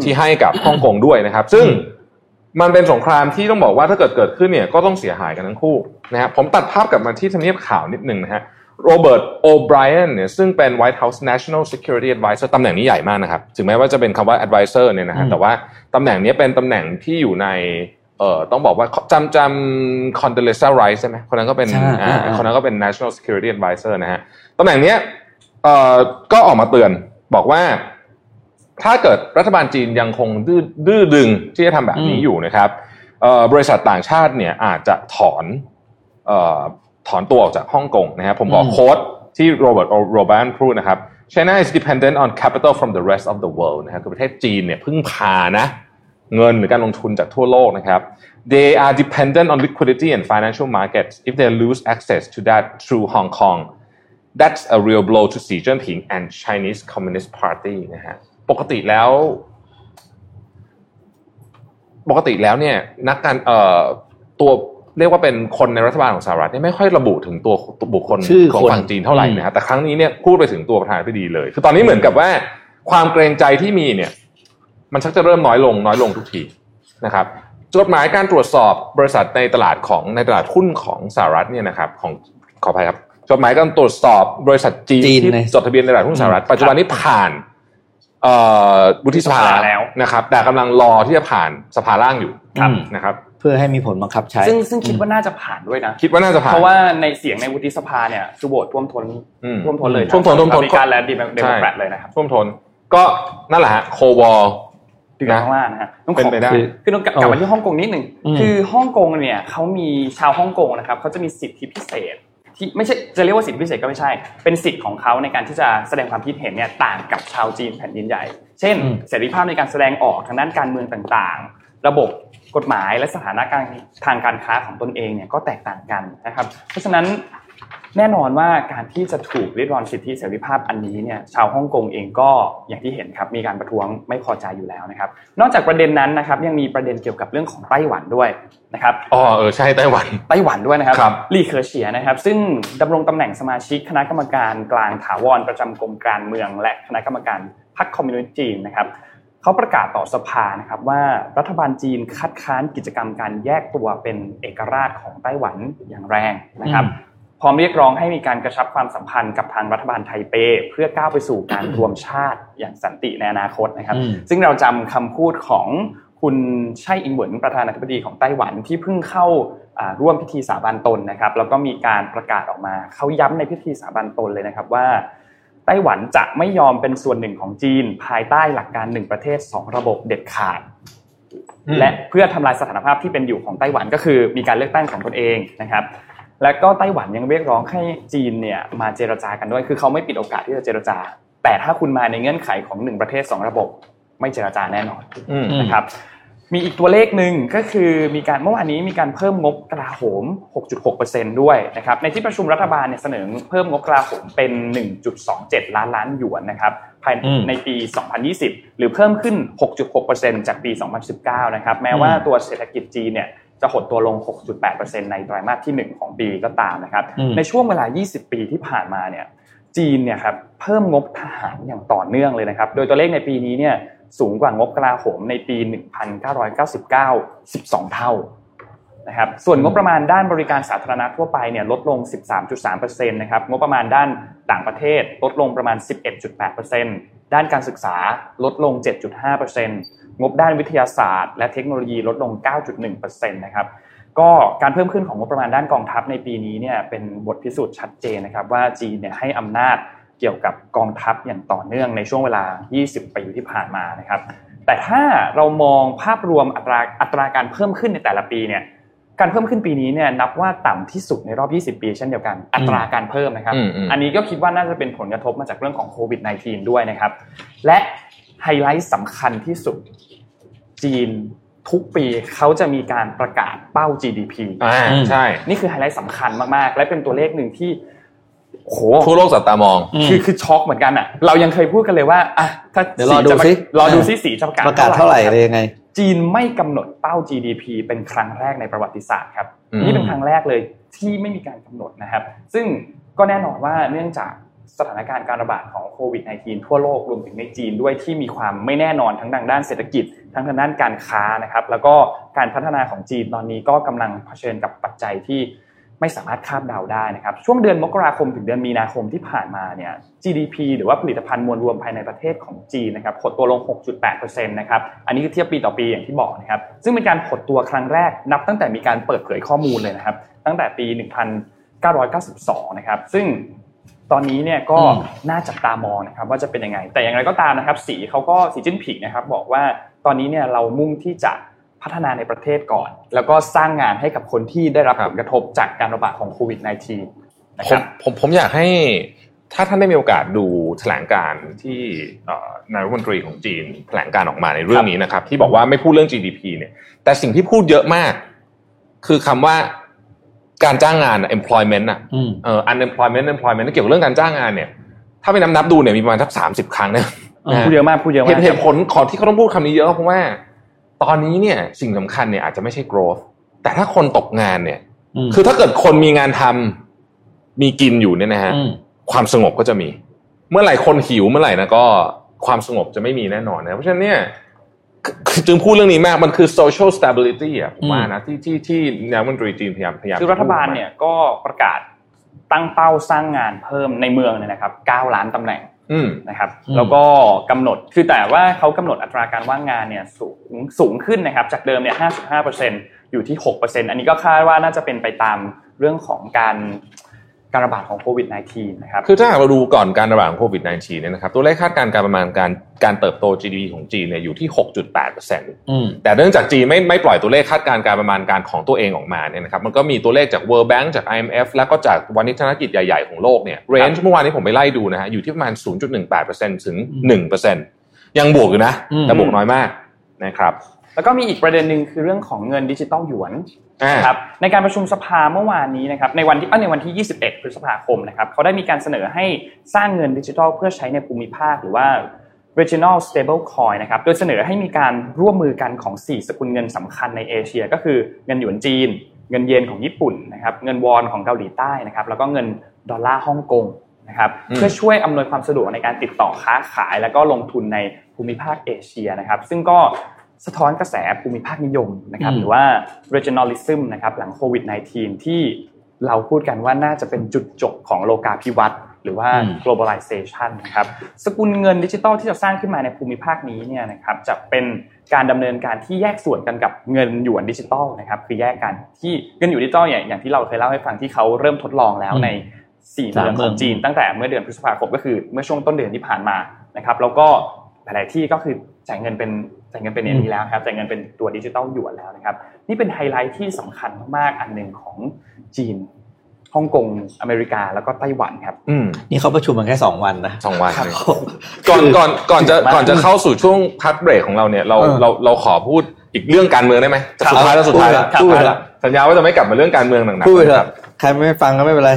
ที่ให้กับฮ่องกงด้วยนะครับ ซึ่งมันเป็นสงครามที่ต้องบอกว่าถ้าเกิดเกิดขึ้นเนี่ยก็ต้องเสียหายกันทั้งคู่นะครับผมตัดภาพกลับมาที่ทำเนียบข่าวนิดหนึ่งนะฮะโรเบิร์ตโอไบรอันเนี่ยซึ่งเป็น White House National Security Advisor ตำแหน่งนี้ใหญ่มากนะครับ ถึงแม้ว่าจะเป็นคำว่า advisor เนี่ยนะฮะแต่ว่าตำแหน่งนี้เป็นตำแหน่งที่อยู่ในเอ่อต้องบอกว่าจำจำ Condoleezza Rice ใช่ไหมคนนั้นก็เป็นคนนั้นก็เป็น National Security Advisor นะฮะตำแหน่งนี้เอ่อก็ออกมาเตือนบอกว่า ถ้าเกิดรัฐบาลจีนยังคงดื้อดื้อดึงที่จะทำแบบนี้อยู่นะครับบริษัทต่างชาติเนี่ยอาจจะถอนถอนตัวออกจากฮ่องกงนะครับผมบอกโค้ดที่โรเบิร์ตโรแบนพูดนะครับ China is dependent on capital from the rest of the world นะครับคือประเทศจีนเนี่ยพึ่งพานะเงินหรือการลงทุนจากทั่วโลกนะครับ they are dependent on liquidity and financial markets if they lose access to that through Hong Kong that's a real blow to Xi Jinping and Chinese Communist Party นะฮะ ปกติแล้ว ปกติแล้วเนี่ย นักการเอ่อตัวเรียกว่าเป็นคนในรัฐบาลของสหรัฐนี่ไม่ค่อยระบุถึงตัวบุคคลของฝั่งจีนเท่าไหร่นะฮะแต่ครั้งนี้เนี่ยพูดไปถึงตัวประธานาธิบดีเลย คือตอนนี้เหมือนกับว่าความเกรงใจที่มีเนี่ย มันชักจะเริ่มน้อยลงน้อยลงทุกทีนะครับจดหมายการตรวจสอบบริษัทในตลาดของในตลาดหุ้นของสหรัฐเนี่ยนะครับของขออภัยครับจดหมายการตรวจสอบบริษัทจีนที่จดทะเบียนในตลาดหุ้นสหรัฐปัจจุบันนี้ผ่าน วุฒิสภาแล้วนะครับ แต่กำลังรอที่จะผ่านสภาล่างอยู่นะครับ เพื่อให้มีผลบังคับใช้ ซึ่งซึ่งคิดว่าน่าจะผ่านด้วยนะ คิดว่าน่าจะผ่าน เพราะว่าในเสียงในวุฒิสภาเนี่ยคือโหวตท่วมท้นท่วมท้นเลยท่วมท้นท่วมท้นการและดีเดโมแครตเลยนะครับท่วมท้นก็นั่นแหละฮะโควอลดีกันข้างล่างนะฮะต้องเป็นไปได้คือต้องกลับมาที่ฮ่องกงนิดหนึ่งคือฮ่องกงเนี่ยเขามีชาวฮ่องกงนะครับเขาจะมีสิทธิพิเศษ ที่ไม่ใช่จะเรียกว่าสิทธิพิเศษก็ไม่ใช่ เป็นสิทธิ์ของเขาในการที่จะแสดงความคิดเห็นเนี่ยต่างกับชาวจีนแผ่นดินใหญ่ เช่น เสรีภาพในการแสดงออกทางด้านการเมืองต่างๆ ระบบกฎหมายและสถานะการทางการค้าของตนเองเนี่ยก็แตกต่างกันนะครับ เพราะฉะนั้น แน่นอนว่าการที่จะถูกริดรอนสิทธิเสรีภาพอันนี้เนี่ยชาวฮ่องกงเองก็อย่างที่เห็นครับมีการประท้วงไม่พอใจอยู่แล้วนะครับ นอกจากประเด็นนั้นนะครับยังมีประเด็นเกี่ยวกับเรื่องของไต้หวันด้วยนะครับอ๋อเออใช่ไต้หวันไต้หวันด้วยนะครับลี่เคอร์เฉียนะครับ ซึ่งดำรงตำแหน่งสมาชิกคณะกรรมการกลางถาวรประจำกรมการเมืองและคณะกรรมการพรรคคอมมิวนิสต์จีนนะครับเขาประกาศต่อสภานะครับว่ารัฐบาลจีนคัดค้านกิจกรรมการแยกตัวเป็นเอกราชของไต้หวันอย่างแรงนะครับ พร้อมเรียกร้องให้มีการกระชับความสัมพันธ์กับทางรัฐบาลไทเป เพื่อก้าวไปสู่การรวมชาติอย่างสันติในอนาคตนะครับ ซึ่งเราจำคำพูดของคุณไช่อิงเหวินประธานาธิบดีของไต้หวันที่เพิ่งเข้าร่วมพิธีสาบานตนนะครับ แล้วก็มีการประกาศออกมาเขาย้ำในพิธีสาบานตนเลยนะครับว่าไต้หวันจะไม่ยอมเป็นส่วนหนึ่งของจีน ภายใต้หลักการหนึ่งประเทศสองระบบเด็ดขาด และเพื่อทำลายสถานภาพที่เป็นอยู่ของไต้หวันก็คือ มีการเลือกตั้งของตนเองนะครับ และก็ไต้หวันยังเรียกร้องให้จีนเนี่ยมาเจรจากันด้วย คือเขาไม่ปิดโอกาสที่จะเจรจา แต่ถ้าคุณมาในเงื่อนไขของหนึ่งประเทศสองระบบ ไม่เจรจาแน่นอนนะครับมีอีกตัวเลขหนึ่งก็คือมีการเมื่อวานนี้มีการเพิ่มงบกลาโหม 6.6%ด้วยนะครับในที่ประชุมรัฐบาลเนี่ยเสนอเพิ่มงบกลาโหมเป็น 1.27 ล้านล้านหยวนนะครับภายในปี 2020 หรือเพิ่มขึ้น 6.6%จากปี 2019 นะครับแม้ว่าตัวเศรษฐกิจจีนเนี่ย จะหดตัวลง 6.8%ในไตรมาสที่ 1 ของปีก็ตามนะครับ ในช่วงเวลา 20 ปีที่ผ่านมาเนี่ย จีนเนี่ยครับเพิ่มงบทหารอย่างต่อเนื่องเลยนะครับ โดยตัวเลขในปีนี้เนี่ยสูงกว่างบกลาโหมในปี 1999 12 เท่านะครับส่วนงบประมาณด้านบริการสาธารณะทั่วไปเนี่ยลดลง 13.3%นะครับงบประมาณด้านต่างประเทศลดลงประมาณ 11.8% ด้านการศึกษาลดลง 7.5%งบด้านวิทยาศาสตร์ และเทคโนโลยีลดลง 9.1%นะครับก็การเพิ่มขึ้นของงบประมาณด้านกองทัพในปีนี้เนี่ยเป็นบทพิสูจน์ชัดเจนนะครับว่าจีนเนี่ยให้อำนาจเกี่ยวกับกองทัพอย่างต่อเนื่องในช่วงเวลา 20 ปีที่ผ่านมานะครับแต่ถ้าเรามองภาพรวมอัตราอัตราการเพิ่มขึ้นในแต่ละปีเนี่ย การเพิ่มขึ้นปีนี้เนี่ยนับว่าต่ำที่สุดในรอบ 20 ปี เช่นเดียวกัน อัตราการเพิ่มนะครับอืมอืมอันนี้ก็คิดว่าน่าจะเป็นผลกระทบมาจากเรื่องของโควิด -19 ด้วยนะครับ และไฮไลท์สำคัญที่สุดจีนทุกปีเขาจะมีการประกาศเป้า GDP อ่าใช่ นี่คือไฮไลท์สำคัญมากๆ และเป็นตัวเลขหนึ่งที่โหทั่วโลกจับตามองอืมคือคือช็อกเหมือนกันอะ เรายังเคยพูดกันเลยว่าอะถ้าเดี๋ยวรอดูจะประสิรอดูซิสีจะประกาศประกาศเท่าไหร่อะไรยังไง จีนไม่กำหนดเป้า GDP เป็นครั้งแรกในประวัติศาสตร์ครับอืมนี่เป็นครั้งแรกเลยที่ไม่มีการกำหนดนะครับ ซึ่งก็แน่นอนว่าเนื่องจากสถานการณ์การระบาดของโควิด -19 ทั่วโลกรวมถึงในจีนด้วยที่มีความไม่แน่นอนทั้งทางด้านเศรษฐกิจ ทั้งทางด้านการค้านะครับ แล้วก็การพัฒนาของจีนตอนนี้ก็กำลังเผชิญกับปัจจัยที่ ไม่สามารถคาดเดาได้นะครับช่วงเดือนมกราคมถึงเดือนมีนาคมที่ผ่านมาเนี่ย GDP หรือว่าผลิตภัณฑ์มวลรวมภายในประเทศของจีนนะครับหดตัวลง 6.8%นะครับอันนี้คือเทียบปีต่อปีอย่างที่บอกนะครับซึ่งเป็นการหดตัวครั้งแรกนับตั้งแต่มีการเปิดเผยข้อมูลเลยนะครับตั้งแต่ปี 1992 นะครับซึ่งตอนนี้เนี่ยก็อืมน่าจับตามองนะครับว่าจะเป็นยังไง แต่อย่างไรก็ตามนะครับสีเขาก็สีจิ้นผิงนะครับบอกว่าตอนนี้เนี่ยเรามุ่งที่จะ พัฒนาในประเทศก่อน แล้วก็สร้างงานให้กับคนที่ได้รับครับผลกระทบจากการระบาดของโควิด -19 นะผครัมบผมผมอยากให้ถ้าท่านได้มีโอกาสดูแถลงการณ์ที่เอ่อนายรัฐมนตรีของจีนแถลงการออกมาในเรื่องนี้นะครับ ที่บอกว่าไม่พูดเรื่อง GDP เนี่ย แต่สิ่งที่พูดเยอะมาก คือคำว่าการจ้างงานอะ employment อะอืมเอ่อ unemployment employment เกี่ยวกับเรื่องการจ้างงานเนี่ย ถ้าไปนับนับดูเนี่ยมีประมาณสักสามสิบครั้งนะอ่าพูดเยอะมากพูดเยอะเหมากตุเหตุผลของที่เขาต้องพูดคำนี้เยอะเพราะว่า ตอนนี้เนี่ยสิ่งสำคัญเนี่ยอาจจะไม่ใช่ growth แต่ถ้าคนตกงานเนี่ยมคือถ้าเกิดคนมีงานทำมีกินอยู่เนี่ยนะฮะอืมความสงบก็จะมี เมื่อไหร่คนหิวเมื่อไหร่นะก็ความสงบจะไม่มีแน่นอนนะเพราะฉะนั้นเนี่ยคือคือจึงพูดเรื่องนี้มาก มันคือ social stability อะผมว่านะที่ที่ที่นายกรัฐมนตรีจีนพยายามพยายามคือรัฐบาลเนี่ยก็ประกาศตั้งเป้าสร้างงานเพิ่มในเมืองเนี่ยนะครับ 9 ล้านตำแหน่งอืม นะครับอืมแล้วก็กำหนดคือแต่ว่าเขากำหนดอัตราการว่างงานเนี่ยสูงสูงขึ้นนะครับจากเดิมเนี่ย55%อยู่ที่6%อันนี้ก็คาดว่าน่าจะเป็นไปตามเรื่องของการ การระบาดของโควิด -19 นะครับคือถ้าหากเราดูก่อนการระบาดของโควิด -19 เนี่ยนะครับตัวเลขคาดการณ์การประมาณการการเติบโต GDP ของจีนเนี่ยอยู่ที่ 6.8%อืมแต่เนื่องจากจีนไม่ไม่ปล่อยตัวเลขคาดการณ์การประมาณการของตัวเองออกมาเนี่ยนะครับมันก็มีตัวเลขจาก World Bank จาก IMF แล้วก็จากวันนิธนกิจใหญ่ๆของโลกเนี่ยเรนจ์เมื่อวานนี้ผมไปไล่ดูนะฮะอยู่ที่ประมาณ 0.18%ถึง 1%ยังบวกอยู่นะอืมแต่บวกน้อยมากนะครับแล้วก็มีอีกประเด็นหนึ่งคือเรื่องของเงินดิจิตอลหยวนอ่า นะครับในการประชุมสภาเมื่อวานนี้นะครับในวันที่เอ้ยในวันที่ 21 พฤษภาคมนะครับเขาได้มีการเสนอให้สร้างเงินดิจิทัลเพื่อใช้ในภูมิภาคหรือว่า regional stable coin นะครับ โดยเสนอให้มีการร่วมมือกันของ 4 สกุลเงินสำคัญในเอเชีย ก็คือเงินหยวนจีน เงินเยนของญี่ปุ่นนะครับ เงินวอนของเกาหลีใต้นะครับ แล้วก็เงินดอลลาร์ฮ่องกงนะครับอืมเพื่อช่วยอำนวยความสะดวกในการติดต่อค้าขาย แล้วก็ลงทุนในภูมิภาคเอเชียนะครับ ซึ่งก็ สะท้อนกระแสภูมิภาคนิยมนะครับอืมหรือว่า regionalism นะครับหลังโควิด -19 ที่เราพูดกันว่าน่าจะเป็นจุดจบของโลกาภิวัตน์หรือว่าอืม globalization นะครับสกุลเงินดิจิทัลที่จะสร้างขึ้นมาในภูมิภาคนี้เนี่ยนะครับจะเป็นการดำเนินการที่แยกส่วนกันกับเงินหยวนดิจิทัลนะครับคือแยกกันที่เงินหยวนดิจิทัลเนี่ยอย่างที่เราเคยเล่าให้ฟังที่เขาเริ่มทดลองแล้วอืมในสี่เมืองสามเมืขอองงจีน ตั้งแต่เมื่อเดือนพฤษภาคมก็คือเมื่อช่วงต้นเดือนที่ผ่านมานะครับแล้วก็หลายๆที่ก็คือจ่ายเงินเป็น จ่ายเงินเป็นอย่างนี้แล้วนะครับจ่ายเงินเป็นตัวดิจิทัลหยวนแล้วนะครับ นี่เป็นไฮไลท์ที่สำคัญมากๆอันหนึ่งของจีนฮ่องกงอเมริกาแล้วก็ไต้หวันครับอืมนี่เขาประชุมกันแค่สองวันนะสองวันครับเลยก่อนก่อนก่อนจะมากก่อนจะเข้าสู่ช่วงพักเบรกของเราเนี่ยเราเออเราเราขอพูดอีกเรื่องการเมืองได้ไหมจะสุดท้ายแล้วสุดท้ายแล้วพูดไปละสัญญาว่าจะไม่กลับมาเรื่องการเมืองหนักๆพูดไปเถนะคอะรับใครไม่ฟังก็ไม่เป็นไร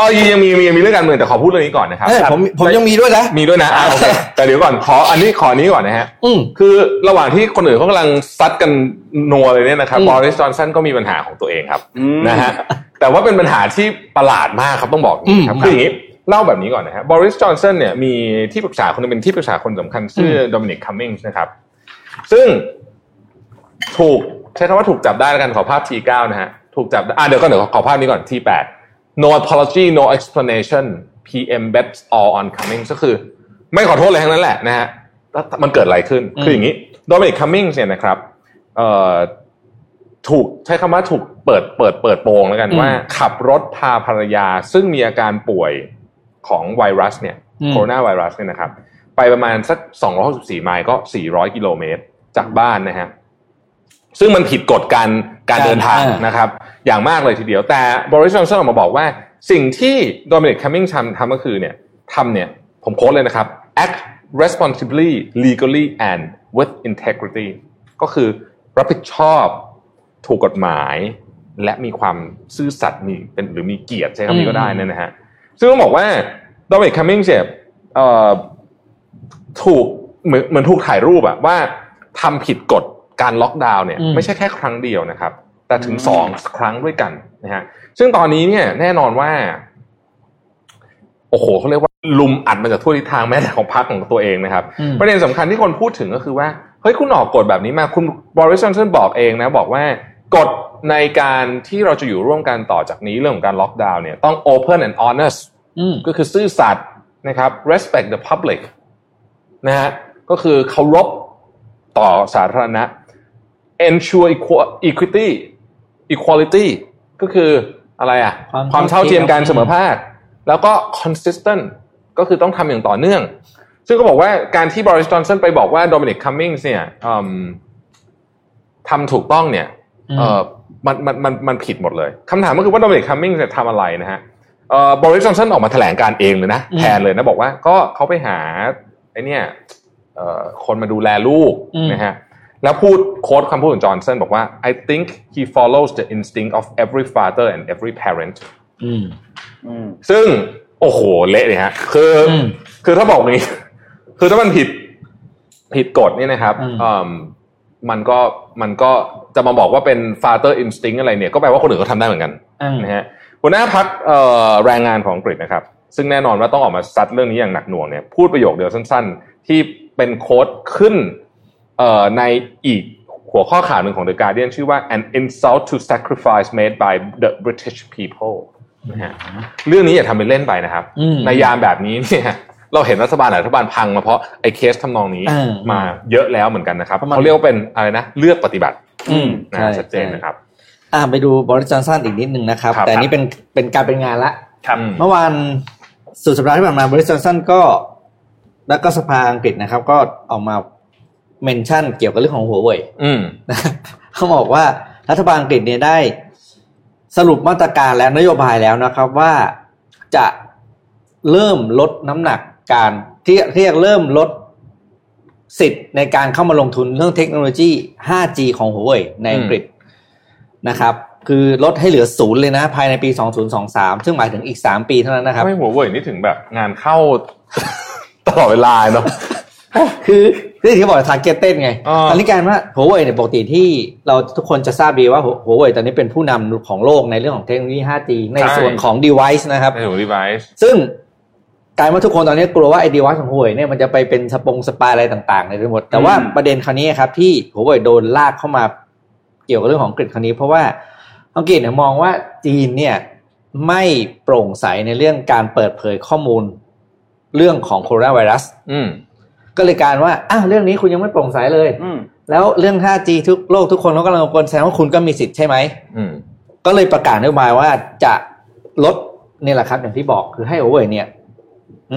อะนะฮะอ๋อยังมีมียังมีเรื่องการเมืองแต่ขอพูดเรื่องนี้ก่อนนะครับเอ้ยผมผมยังมีด้วยนะ มีด้วยนะอะโอเคแต่เดี๋ยวก่อนขออันนี้ขออันนี้ก่อนนะฮะอืม คือระหว่างที่คนอื่นเขากำลังซัดกันนัวเลยเนี่ยนะครับอืมบริสจอนสันก็มีปัญหาของตัวเองครับอืม นะฮะแต่ว่าเป็นปัญหาที่ประหลาดมากครับต้องบอกอย่างนี้ครับอืม คืออย่างนี้เล่าแบบนี้ก่อนนะฮะบริสจอนสันเนี่ยมีที่ปรึกษาคนหนึงเป็นที่ปรึกษาคนสำคัญชื่อโดมินิกคัมมิงส์นะครับ ซึ่งถูกใช้คำว่าถูกจับได้แล้วกันขอภาพ T9 นะฮะถูกจับได้อะเดี๋ยวก็เดี๋ยวขอภาพนี้ก่อน T8 no apology no explanation PM bets all on Cummings ก็คือ ไม่ขอโทษเลยทั้งนั้นแหละนะฮะแล้วมันเกิดอะไรขึ้นอืมคืออย่างนี้โดมินิกคัมมิงส์เนี่ยนะครับเอ่อถูกใช้คำว่าถูกเปิดเปิดเปิดโปงแล้วกันว่า ขับรถพาภรรยา ซึ่งมีอาการป่วยของไวรัสเนี่ยอืมโคโรนาไวรัสเนี่ยนะครับ ไปประมาณสัก 264 ไมล์ก็ 400 กิโลเมตรจากบ้านนะฮะ ซึ่งมันผิดกฎการการเดินทางอ่านนะครับ อย่างมากเลยทีเดียว แต่บริษัทจอนสันออกมาบอกว่า สิ่งที่โดมินิกคัมมิงทำทำก็คือเนี่ยทำเนี่ยผมโค้ดเลยนะครับ act responsibly legally and with integrity ก็คือรับผิดชอบถูกกฎหมาย และมีความซื่อสัตย์มีเป็นหรือมีเกียรติใช้คำนี้ก็ได้เนยนะฮะซึ่งต้องบอกว่าโดมินิกคัมมิงเนี่ยเอ่อถูกเหมือนเหมือนถูกถ่ายรูปอะว่าทำผิดกฎ การล็อกดาวน์เนี่ยอืมไม่ใช่แค่ครั้งเดียวนะครับ แต่ถึงสองครั้งด้วยกันนะฮะซึ่งตอนนี้เนี่ยแน่นอนว่าโอ้โหเขาเรียกว่าลุมอัดมาจากทั่วทิศทางแม้แต่ของพรรคของตัวเองนะครับอืมประเด็นสำคัญที่คนพูดถึงก็คือว่าเฮ้ยคุณออกกฎแบบนี้มาคุณบริสันสันบอกเองนะ บอกว่ากฎในการที่เราจะอยู่ร่วมกันต่อจากนี้เรื่องของการล็อกดาวน์เนี่ยต้อง open and honest อืมก็คือซื่อสัตย์นะครับ respect the public นะฮะก็คือเคารพต่อสาธารณะ ensure equa- equity equality ก็คืออะไรอะ ความความเท่าเทียมกันเท่าเทียมเสมอภาค แล้วก็ consistent ก็คือต้องทำอย่างต่อเนื่อง ซึ่งก็บอกว่าการที่บอริสจอห์นสันไปบอกว่าโดมินิกคัมมิงส์เนี่ยอืมทำถูกต้องเนี่ยเออมันมันมันมันผิดหมดเลยคำถามก็คือว่าโดมินิกคัมมิงส์จะทำอะไรนะฮะเอ่อบอริสจอห์นสันออกมาแถลงการณ์เองเลยนะอืมแทนเลยนะ บอกว่าก็เขาไปหาไอ้เนี่ยเอ่อคนมาดูแลลูกอืมนะฮะ แล้วพูด quote คำพูดของจอห์นสันบอกว่า I think he follows the instinct of every father and every parent อืมอืมซึ่ง โอ้โห เละเลยฮะ คืออมคือถ้าบอกนี้ คือถ้ามันผิด ผิดกฎนี่นะครับอืมอืมมันก็ มันก็จะมาบอกว่าเป็น father instinct อะไรเนี่ย ก็แปลว่าคนอื่นก็ทำได้เหมือนกันอืมนะฮะหัวหน้าพักแรงงานของอังกฤษนะครับ ซึ่งแน่นอนว่าต้องออกมาซัดเรื่องนี้อย่างหนักหน่วงเนี่ย พูดประโยคเดียวสั้น ๆ ที่เป็นโค้ดขึ้นเอ่อ ในอีกหัวข้อข่าวหนึ่งของ The Guardian ชื่อว่า an insult to sacrifice made by the British people นะฮะเรื่องนี้อย่าทำเป็นเล่นไปนะครับอืมในยามแบบนี้เนี่ยเราเห็นรัฐบาลหลายรัฐบาลพังมาเพราะไอ้เคสทำนองนี้อืมมาเยอะแล้วเหมือนกันนะครับเพราะมันเขาเรียกว่าเป็นอะไรนะเลือกปฏิบัติอืมนะใช่ชัดเจนนะครับ อ่าไปดูบริสจอนสันอีกนิดนึงนะครับครับแต่อันนี้เป็นเป็นการเป็นงานละครับอืมเมื่อวานสุดสัปดาห์ที่ผ่านมาบริสจอนสันก็ แล้วก็สภาอังกฤษนะครับ ก็ออกมา เมนชั่นเกี่ยวกับเรื่องของหัวเว่ยอืมนะครับเขาบอกว่ารัฐบาลอังกฤษเนี่ยได้ สรุปมาตรการและนโยบายแล้วนะครับว่าจะเริ่มลดน้ำหนักการที่เรียกเริ่มลดสิทธิ์ในการเข้ามาลงทุนเรื่องเทคโนโลยี 5G ของหัวเว่ยในอังกฤษนะครับ คือลดให้เหลือศูนย์เลยนะ ภายในปี 2023 ซึ่งหมายถึงอีก 3 ปีเท่านั้นนะครับไม่หัวเว่ยนี่ถึงแบบงานเข้าตลอดเวลาเนาะคือ ที่ที่บอก targeted ไงอ่าตอนนี้กลายว่าหัวเว่ยเนี่ยปกติที่เราทุกคนจะทราบดีว่าหัวเว่ยตอนนี้เป็นผู้นำของโลกในเรื่องของเทคโนโลยี 5G ในส่วนของ device นะครับในถุง device ซึ่งกลายว่าทุกคนตอนนี้กลัวว่าไอ้ device ของหัวเว่ยเนี่ยมันจะไปเป็นสปง spy อะไรต่างๆในไปหมด แต่ว่าอืมประเด็นคราวนี้ครับที่หัวเว่ยโดนลากเข้ามาเกี่ยวกับเรื่องของอังกฤษคราวนี้ เพราะว่าอังกฤษเนี่ยมองว่าจีนเนี่ยไม่โปร่งใสในเรื่องการเปิดเผยข้อมูลเรื่องของโคโรนาไวรัสอืม ก็เลยกลารว่าอ้าวเรื่องนี้คุณยังไม่โปร่งใสเลยอืมแล้วเรื่อง 5G ทุกโลกทุกคนเขากำลังกังวลแสดงว่าคุณก็มีสิทธิ์ใช่ไหมอืมก็เลยประกาศนโยบายว่าจะลดนี่แหละครับ อย่างที่บอกคือให้โอเว่ยเนี่ย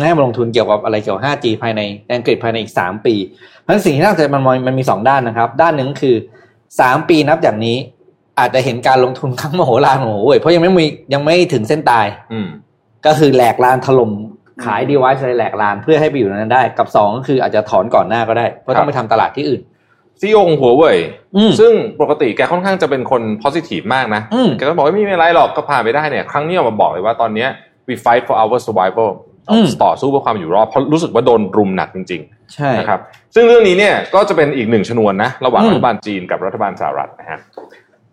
ให้มาลงทุนเกี่ยวกับอะไรเกี่ยวกับ 5G ภายในอังกฤษภายในอีก 3 ปีเพราะฉะนั้นสิ่งที่น่าสนใจมันมองมันมี 2 ด้านนะครับ ด้านหนึ่งคือ 3 ปีนับจากนี้ อาจจะเห็นการลงทุนครั้งมโหฬารของโอเว่ยเพราะยังไม่มียังไม่ถึงเส้นตายอืมก็คือแหลกลานถล่ม ขายดีไวซ์อะไรแหลกลานเพื่อให้ไปอยู่ในนั้นได้ กับสองก็คืออาจจะถอนก่อนหน้าก็ได้ เพราะต้องไปทำตลาดที่อื่นซีโอของหัวเว่ยอืมซึ่งปกติแกค่อนข้างจะเป็นคน positive มากนะอืมแกก็บอกว่าไม่มีอะไรหรอกก็ผ่านไปได้เนี่ยครั้งนี้ออกมาบอกเลยว่าตอนเนี้ย we fight for our survival อืมต่อสู้เพื่อความอยู่รอดเพราะรู้สึกว่าโดนรุมหนักจริงใช่ๆนะครับซึ่งเรื่องนี้เนี่ยก็จะเป็นอีกหนึ่งชนวนนะ ระหว่างอืมรัฐบาลจีนกับรัฐบาลสหรัฐนะฮะ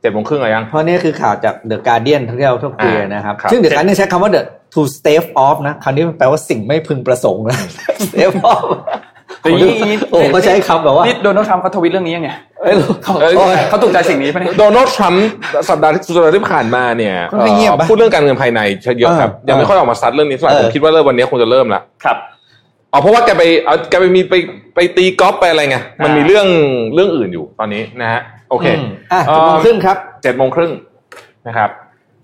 เจ็ดโมงครึ่งอะไรยัง เพราะนี่คือข่าวจาก The Guardian ที่เราทุกคุยนะครับครับ ซึ่ง The Guardian ใช้คำว่า the to stave off นะคำนี้มันแปลว่าสิ่งไม่พึงประสงค์นะ stave off แต่อย่างนี้โอ้โหก็ใช้คำแบบว่านี่โดนัลด์ทรัมป์เขาทวิตเรื่องนี้ยังไงเอ้ยเขาเอ้ยเขาถูกใจสิ่งนี้ปะเนี่ยโดนัลด์ทรัมป์สัปดาห์ที่สัปดาห์ที่ผ่านมาเนี่ยค่อนข้างเงียบปะพูดเรื่องการเงินภายในเยอะครับเออยังไม่ค่อยออกมาซัดเรื่องนี้เท่าไหร่เออผมคิดว่าเริ่มวันนี้คงจะเริ่มละครับอ๋อเพราะว่าแกไปเอาแกไปมีไปไปตีกอล์ฟไปอะไรไงมันอ่ามีมีเรื่องเรื่องอื่นอยู่ตอนนี้นะฮะ โอเคมอะจุดโมงครึ่งครับเจ็ดโมงครึ่งนะครับ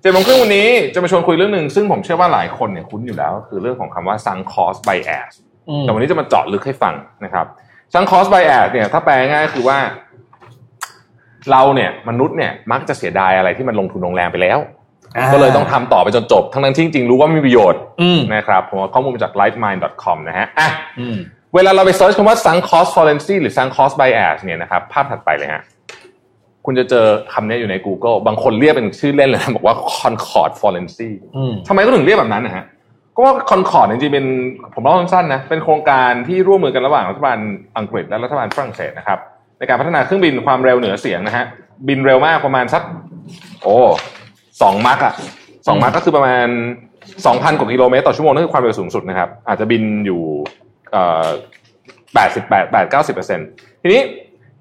เจ็ดโมงครึ่งวันนี้จะมาชวนคุยเรื่องหนึ่งซึ่งผมเชื่อว่าหลายคนเนี่ยคุ้นอยู่แล้ว คือเรื่องของคำว่า sunk cost bias อืมแต่วันนี้จะมาเจาะลึกให้ฟังนะครับ sunk cost bias เนี่ยถ้าแปลง่ายๆคือว่า เราเนี่ยมนุษย์เนี่ยมักจะเสียดายอะไรที่มันลงทุนลงแรงไปแล้วอ่าก็เลยต้องทำต่อไปจนจบ ทั้งนั้นที่จริงๆรู้ว่าไม่มีประโยชน์อืมนะครับผมเอาข้อมูลมาจาก lightmind.com นะฮะอะอืมเวลาเราไปเซิร์ชคำว่า sunk cost fallacy หรือ sunk cost bias เนี่ยนะครับภาพถัดไปเลยฮะ คุณจะเจอคำนี้อยู่ใน Google บางคนเรียกเป็นชื่อเล่นเลยนะบอกว่า concord fallacy อืมทำไมก็ถึงเรียกแบบนั้นนะฮะก็ว่า concord จริงๆเป็นผมเล่าสั้นๆนะเป็นโครงการที่ร่วมมือกันระหว่างรัฐบาลอังกฤษและรัฐบาลฝรั่งเศสนะครับในการพัฒนาเครื่องบินความเร็วเหนือเสียงนะฮะบินเร็วมากประมาณสัก โอ้สองมักอะสองมักก็คือประมาณสองพันกว่ากิโลเมตรต่อชั่วโมงนั่นคือความเร็วสูงสุดนะครับ อาจจะบินอยู่เอ่อแปดสิบแปดแปดเก้าสิบเปอร์เซ็นทีนี้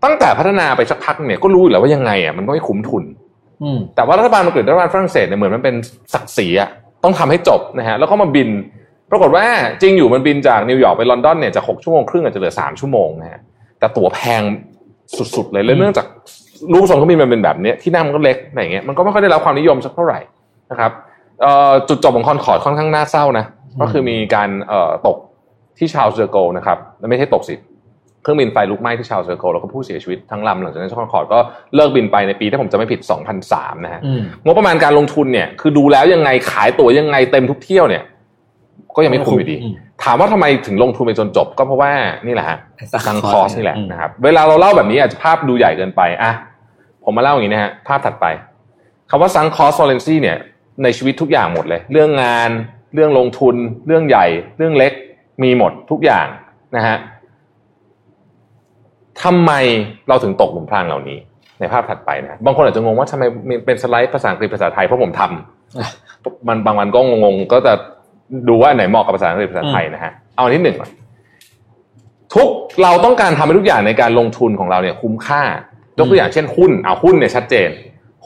ตั้งแต่พัฒนาไปสักพักเนี่ยก็รู้อยู่แล้วว่ายังไงอะมันก็ไม่คุ้มทุนอืมแต่ว่ารัฐบาลอังกฤษรัฐบาลฝรั่งเศสเนี่ยเหมือนมันเป็นศักดิ์ศรีอะต้องทำให้จบนะฮะแล้วก็มาบิน ปรากฏว่าจริงอยู่มันบินจากนิวยอร์กไปลอนดอนเนี่ยจากหกชั่วโมงครึ่งอาจจะเหลือสามชั่วโมงนะฮะแต่ตั๋วแพงสุดๆเลยแล้วเนื่องจากรูปทรงเครื่องบินมันเป็นแบบเนี้ยที่นั่งมันก็เล็กอะไรอย่างเงี้ยมันก็ไม่ค่อยได้รับความนิยมสักเท่าไหร่นะครับเอ่อจุดจบของคอนคอร์ดค่อนข้างน่าเศร้านะก็คือมีการเอ่อตกที่ชาร์ลส์เดอโกลนะครับไม่ใช่ตกสิ เครื่องบินไฟลุกไหม้ที่ชาร์ลส์เดอโกลแล้วก็ผู้เสียชีวิตทั้งลำหลังจากนั้นคอนคอร์ดก็เลิกบินไปในปีถ้าผมจะไม่ผิด 2003 นะฮะอืมงบประมาณการลงทุนเนี่ยคือดูแล้วยังไงขายตั๋วยังไงเต็มทุกเที่ยวเนี่ย ก็ยังไม่คุ้มอยู่ดีอืมถามว่าทำไมถึงลงทุนไปจนจบ ก็เพราะว่านี่แหละฮะไอ้ sunk ซัง cost คอสนี่แหละอืมนะครับเวลาเราเล่าแบบนี้อาจจะภาพดูใหญ่เกินไปอะผมมาเล่าอย่างนี้นะฮะภาพถัดไปคำว่าซังคอสฟอเรนซีเนี่ย ในชีวิตทุกอย่างหมดเลย เรื่องงานเรื่องลงทุน เรื่องใหญ่ เรื่องเล็กมีหมดทุกอย่างนะฮะ ทำไมเราถึงตกหลุมพรางเหล่านี้ ในภาพถัดไปนะบางคนอาจจะงงว่าทำไมเป็นสไลด์ภาษาอังกฤษภาษาไทยเพราะผมทำมันบางวันก็งงๆก็จะดูว่าอันไหนเหมาะกับภาษาอังกฤษภาษาไทยนะฮะเอาอันที่หนึ่งก่อนทุกเราต้องการทำให้ทุกอย่างในการลงทุนของเราเนี่ย คุ้มค่ายกตัวอย่างเช่นหุ้นเอาหุ้นเนี่ยชัดเจน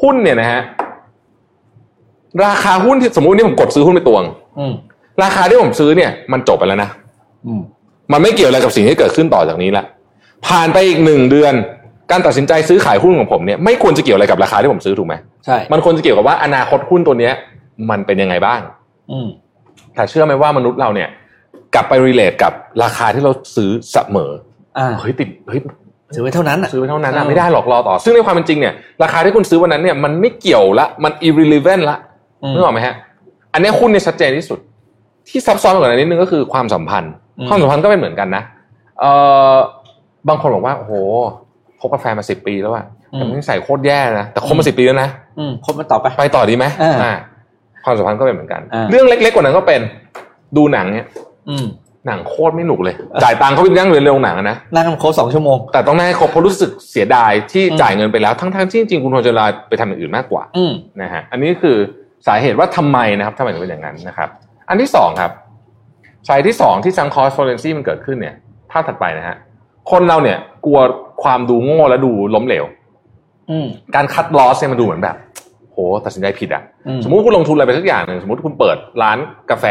หุ้นเนี่ยนะฮะราคาหุ้นที่สมมุตินี่ผมกดซื้อหุ้นไปตวงอืมราคาที่ผมซื้อเนี่ย มันจบไปแล้วนะอืมมันไม่เกี่ยวอะไรกับสิ่งที่เกิดขึ้นต่อจากนี้ละ ผ่านไปอีกหนึ่งเดือน การตัดสินใจซื้อขายหุ้นของผมเนี่ยไม่ควรจะเกี่ยวอะไรกับราคาที่ผมซื้อถูกไหมใช่ มันควรจะเกี่ยวกับว่าอนาคตหุ้นตัวเนี้ย มันเป็นยังไงบ้าง อืมแต่เชื่อไหมว่ามนุษย์เราเนี่ย กลับไปรีเลทกับราคาที่เราซื้อเสมออ่าเฮ้ยติดเฮ้ยถือไว้เท่านั้นอะซื้อไปเท่านั้นนะเออไม่ได้หรอกรอต่อ ซึ่งในความเป็นจริงเนี่ยราคาที่คุณซื้อวันนั้นเนี่ยมันไม่เกี่ยวละมัน irrelevant ละอืมนึกออกไหมฮะ อันเนี้ยหุ้นเนี่ยชัดเจนที่สุด ที่ซับซ้อนกว่านั้นนิดนึงก็คือความสัมพันธ์อืมความสัมพันธ์ก็เป็นเหมือนกันนะเอ่อ บางคนบอกว่าโอ้โหคบกาแฟนมาสิบปีแล้วอะแต่มันใส่โคตรแย่นะแต่คบมาสิบปีแล้วนะอืมคบมันต่อไปไปต่อดีไหมอ่าอ่าความสัมพันธ์ก็เป็นเหมือนกันอ่าเรื่องเล็ก ๆ กว่านั้นก็เป็นดูหนังเนี่ยอืมหนังโคตรไม่หนุกเลย จ่ายตังค์เขาไปนั่งเรียนเร็วหนังอะนะนั่งกันครบสองชั่วโมง แต่ต้องนั่งให้ครบเพราะรู้สึกเสียดายที่อืมจ่ายเงินไปแล้ว ทั้งๆที่จริงๆคุณควรจะลาไปทำอย่างอื่นมากกว่าอืมนะฮะอันนี้คือสาเหตุว่าทำไมนะครับทำไมถึงเป็นอย่างนั้นนะครับ อันที่สองครับสาเหตุที่สองที่ซังคอสฟอเรนซีมันเกิดขึ้นเนี่ยภาพถัดไปนะฮะ คนเราเนี่ย กลัวความดูโง่และดูล้มเหลวอืมการคัดลอสเนี่ยมันดูเหมือนแบบโหตัดสินใจผิดอะอืมสมมุติคุณลงทุนอะไรไปสักอย่างหนึ่งสมมติคุณเปิดร้านกาแฟ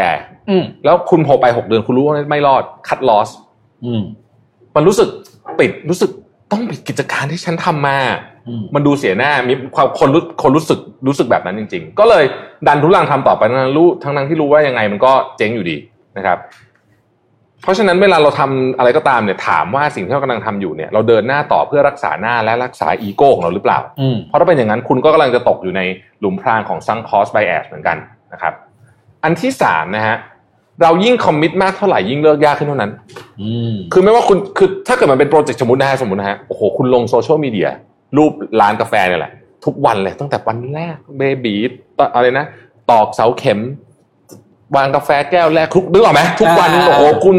อืมแล้วคุณพอไปหกเดือนคุณรู้ว่าไม่รอดคัดลอสอืมมันรู้สึกปิดรู้สึกต้องปิดกิจการที่ฉันทำมาอืมมันดูเสียหน้ามีความคนรู้คนรู้สึกรู้สึกแบบนั้นจริง ๆ ก็เลยดันทุลังทำต่อไปทั้งนั้นรู้ทั้งนั้นที่รู้ว่ายังไงมันก็เจ๊งอยู่ดีนะครับ เพราะฉะนั้นเวลาเราทำอะไรก็ตามเนี่ยถามว่าสิ่งที่เรากำลังทำอยู่เนี่ยเราเดินหน้าต่อเพื่อรักษาหน้าและรักษาอีโก้ของเราหรือเปล่าอืมเพราะถ้าเป็นอย่างนั้นคุณก็กำลังจะตกอยู่ในหลุมพรางของ sunk cost bias เหมือนกันนะครับ อันที่สามนะฮะเรายิ่ง commit มากเท่าไหร่ยิ่งเลิกยากขึ้นเท่านั้นอืมคือไม่ว่าคุณคือถ้าเกิดมันเป็นโปรเจกต์สมมตินะฮะสมมตินะฮะโอ้โหคุณลงโซเชียลมีเดียรูปร้านกาแฟเนี่ยแหละ ทุกวันเลยตั้งแต่วันแรก babyอะไรนะตอกเสาเข็ม วางกาแฟแก้วแรกทุกนึกออกไหมทุกวันอ่าโอ้โหคุณ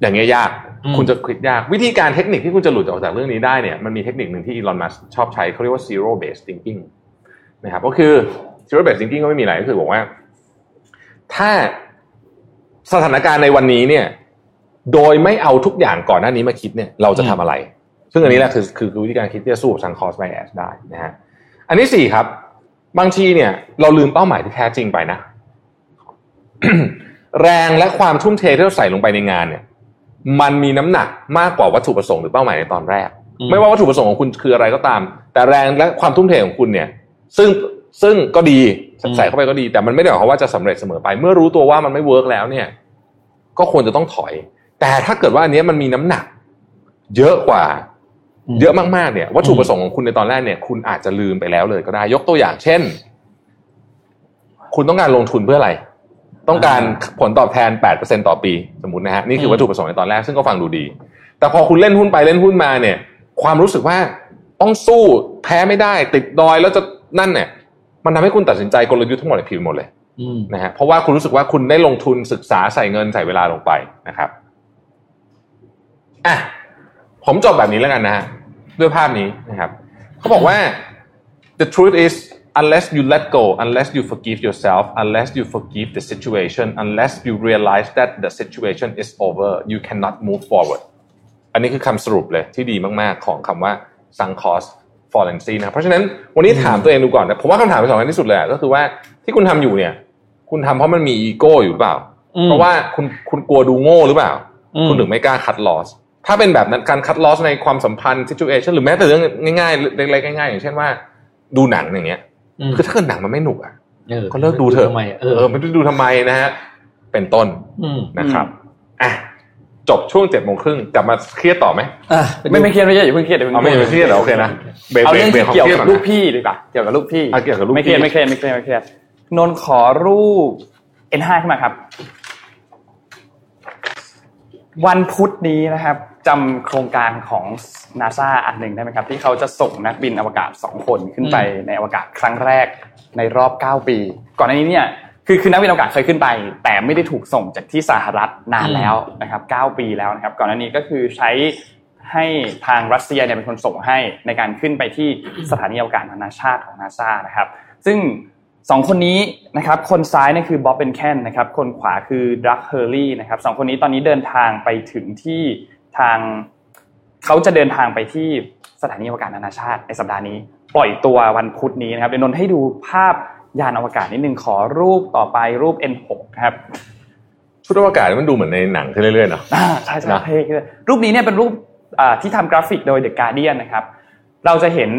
อย่างเงี้ยยากอืมคุณจะคิดยาก วิธีการเทคนิคที่คุณจะหลุดออกจากเรื่องนี้ได้เนี่ยมันมีเทคนิคหนึ่งที่อีลอนมัสชอบใช้เขาเรียกว่า zero based thinking นะครับก็คือ zero based thinking ก็ไม่มีอะไรก็คือบอกว่า ถ้าสถานการณ์ในวันนี้เนี่ย โดยไม่เอาทุกอย่างก่อนหน้านี้มาคิดเนี่ย เราจะทำอะไร ซึ่งอันนี้แหละคือคือคือวิธีการคิดที่จะสู้กับซังคอสไบแอสได้นะฮะอันที่สี่ครับ บางทีเนี่ย เราลืมเป้าหมายที่แท้จริงไปนะ แรงและความทุ่มเทที่เราใส่ลงไปในงานเนี่ย มันมีน้ำหนักมากกว่าวัตถุประสงค์หรือเป้าหมายในตอนแรกอืมไม่ว่าวัตถุประสงค์ของคุณคืออะไรก็ตาม แต่แรงและความทุ่มเทของคุณเนี่ย ซึ่งซึ่งก็ดีใส่เข้าไปก็ดี แต่มันไม่ได้หมายความว่าจะสำเร็จเสมอไป เมื่อรู้ตัวว่ามันไม่ work แล้วเนี่ย ก็ควรจะต้องถอย แต่ถ้าเกิดว่าอันเนี้ยมันมีน้ำหนัก เยอะกว่าอืมเยอะมากๆเนี่ย วัตถุประสงค์ของคุณในตอนแรกเนี่ย คุณอาจจะลืมไปแล้วเลยก็ได้ ยกตัวอย่างเช่น คุณต้องการลงทุนเพื่ออะไร ต้องการผลตอบแทน 8%ต่อปี สมมตินะฮะนี่คือวัตถุประสงค์ในตอนแรกซึ่งก็ฟังดูดี แต่พอคุณเล่นหุ้นไปเล่นหุ้นมาเนี่ย ความรู้สึกว่าต้องสู้แพ้ไม่ได้ติดดอยแล้วจะนั่นเนี่ย มันทำให้คุณตัดสินใจกลยุทธ์ทั้งหมดเนี่ยผิดหมดเลยอืมนะฮะเพราะว่าคุณรู้สึกว่าคุณได้ลงทุนศึกษาใส่เงินใส่เวลาลงไปนะครับอะผมจบแบบนี้แล้วกันนะฮะด้วยภาพนี้นะครับเขาบอกว่า the truth is unless you let go unless you forgive yourself unless you forgive the situation unless you realize that the situation is over you cannot move forward อันนี้คือคำสรุปเลยที่ดีมากๆของคำว่า sunk cost fallacy นะครับเพราะฉะนั้นวันนี้ถามตัวเองดูก่อนนะผมว่าคำถามที่สำคัญที่สุดเลยอะก็คือว่าที่คุณทำอยู่เนี่ย คุณทำเพราะมันมีอีโก้อยู่หรือเปล่าอืมเพราะว่าคุณคุณกลัวดูโง่หรือเปล่าอืมคุณถึงไม่กล้า cut loss ถ้าเป็นแบบนั้นการ cut loss ในความสัมพันธ์ situation หรือแม้แต่เรื่องง่ายๆเล็กๆง่ายๆอย่างเช่นว่า ดูหนังอย่างเงี้ยม คือถ้าเกิดหนังมันไม่หนุกอะออก็เลิกดูเถอะทำไมเอเอออไม่ได้ดูทำไมนะฮะเป็นต้นอืมนะครับอะจบช่วงเจ็ดโมงครึ่งกลับมาเครียดต่อไหมอะไม่ไม่เครียดไม่เครียดอย่าเพิ่งเครียดอย่าเพิ่งเอาไม่ไม่เครียดเหรอโอเคนะเบรกเอาเบรเรื่กองเบรที่กของเกี่ยวเครียดกับก่อนลูกนะพี่ดีกว่าเกี่ยวกับลูกพี่อะเกี่ยวกับลูกไม่เครียดพี่ไม่เครียดไม่เครียดไม่เครียดนนท์ขอรูป N5 ขึ้นมาครับ วันพุธนี้นะครับ จำโครงการของนาซาอันหนึ่งได้ไหมครับ ที่เขาจะส่งนักบินอวกาศสองคนขึ้นไปในอวกาศครั้งแรกในรอบ 9 ปี ก่อนหน้านี้เนี่ยคือคือนักบินอวกาศเคยขึ้นไป แต่ไม่ได้ถูกส่งจากที่สหรัฐนานแล้วนะครับ 9 ปีแล้วนะครับ ก่อนหน้านี้ก็คือใช้ให้ทางรัสเซียเนี่ยเป็นคนส่งให้ในการขึ้นไปที่สถานีอวกาศนานาชาติของนาซานะครับ ซึ่งสองคนนี้นะครับ คนซ้ายเนี่ยคือบ๊อบเบนแคนนะครับ คนขวาคือดักเฮอร์รี่นะครับสองคนนี้ตอนนี้เดินทางไปถึงที่ ทางเขาจะเดินทางไปที่สถานีอวกาศนานาชาติในสัปดาห์นี้ ปล่อยตัววันพุธนี้นะครับเดี๋ยวนนท์ให้ดูภาพยานอวกาศนิดนึงขอรูปต่อไปรูป N6 นะครับชุดอวกาศมันดูเหมือนในหนังขึ้นเรื่อยๆเนาะอ่าใช่ใช่นะเท่ขึ้นรูปนี้เนี่ยเป็นรูปอ่าที่ทำกราฟิกโดย The Guardian นะครับ เราจะเห็น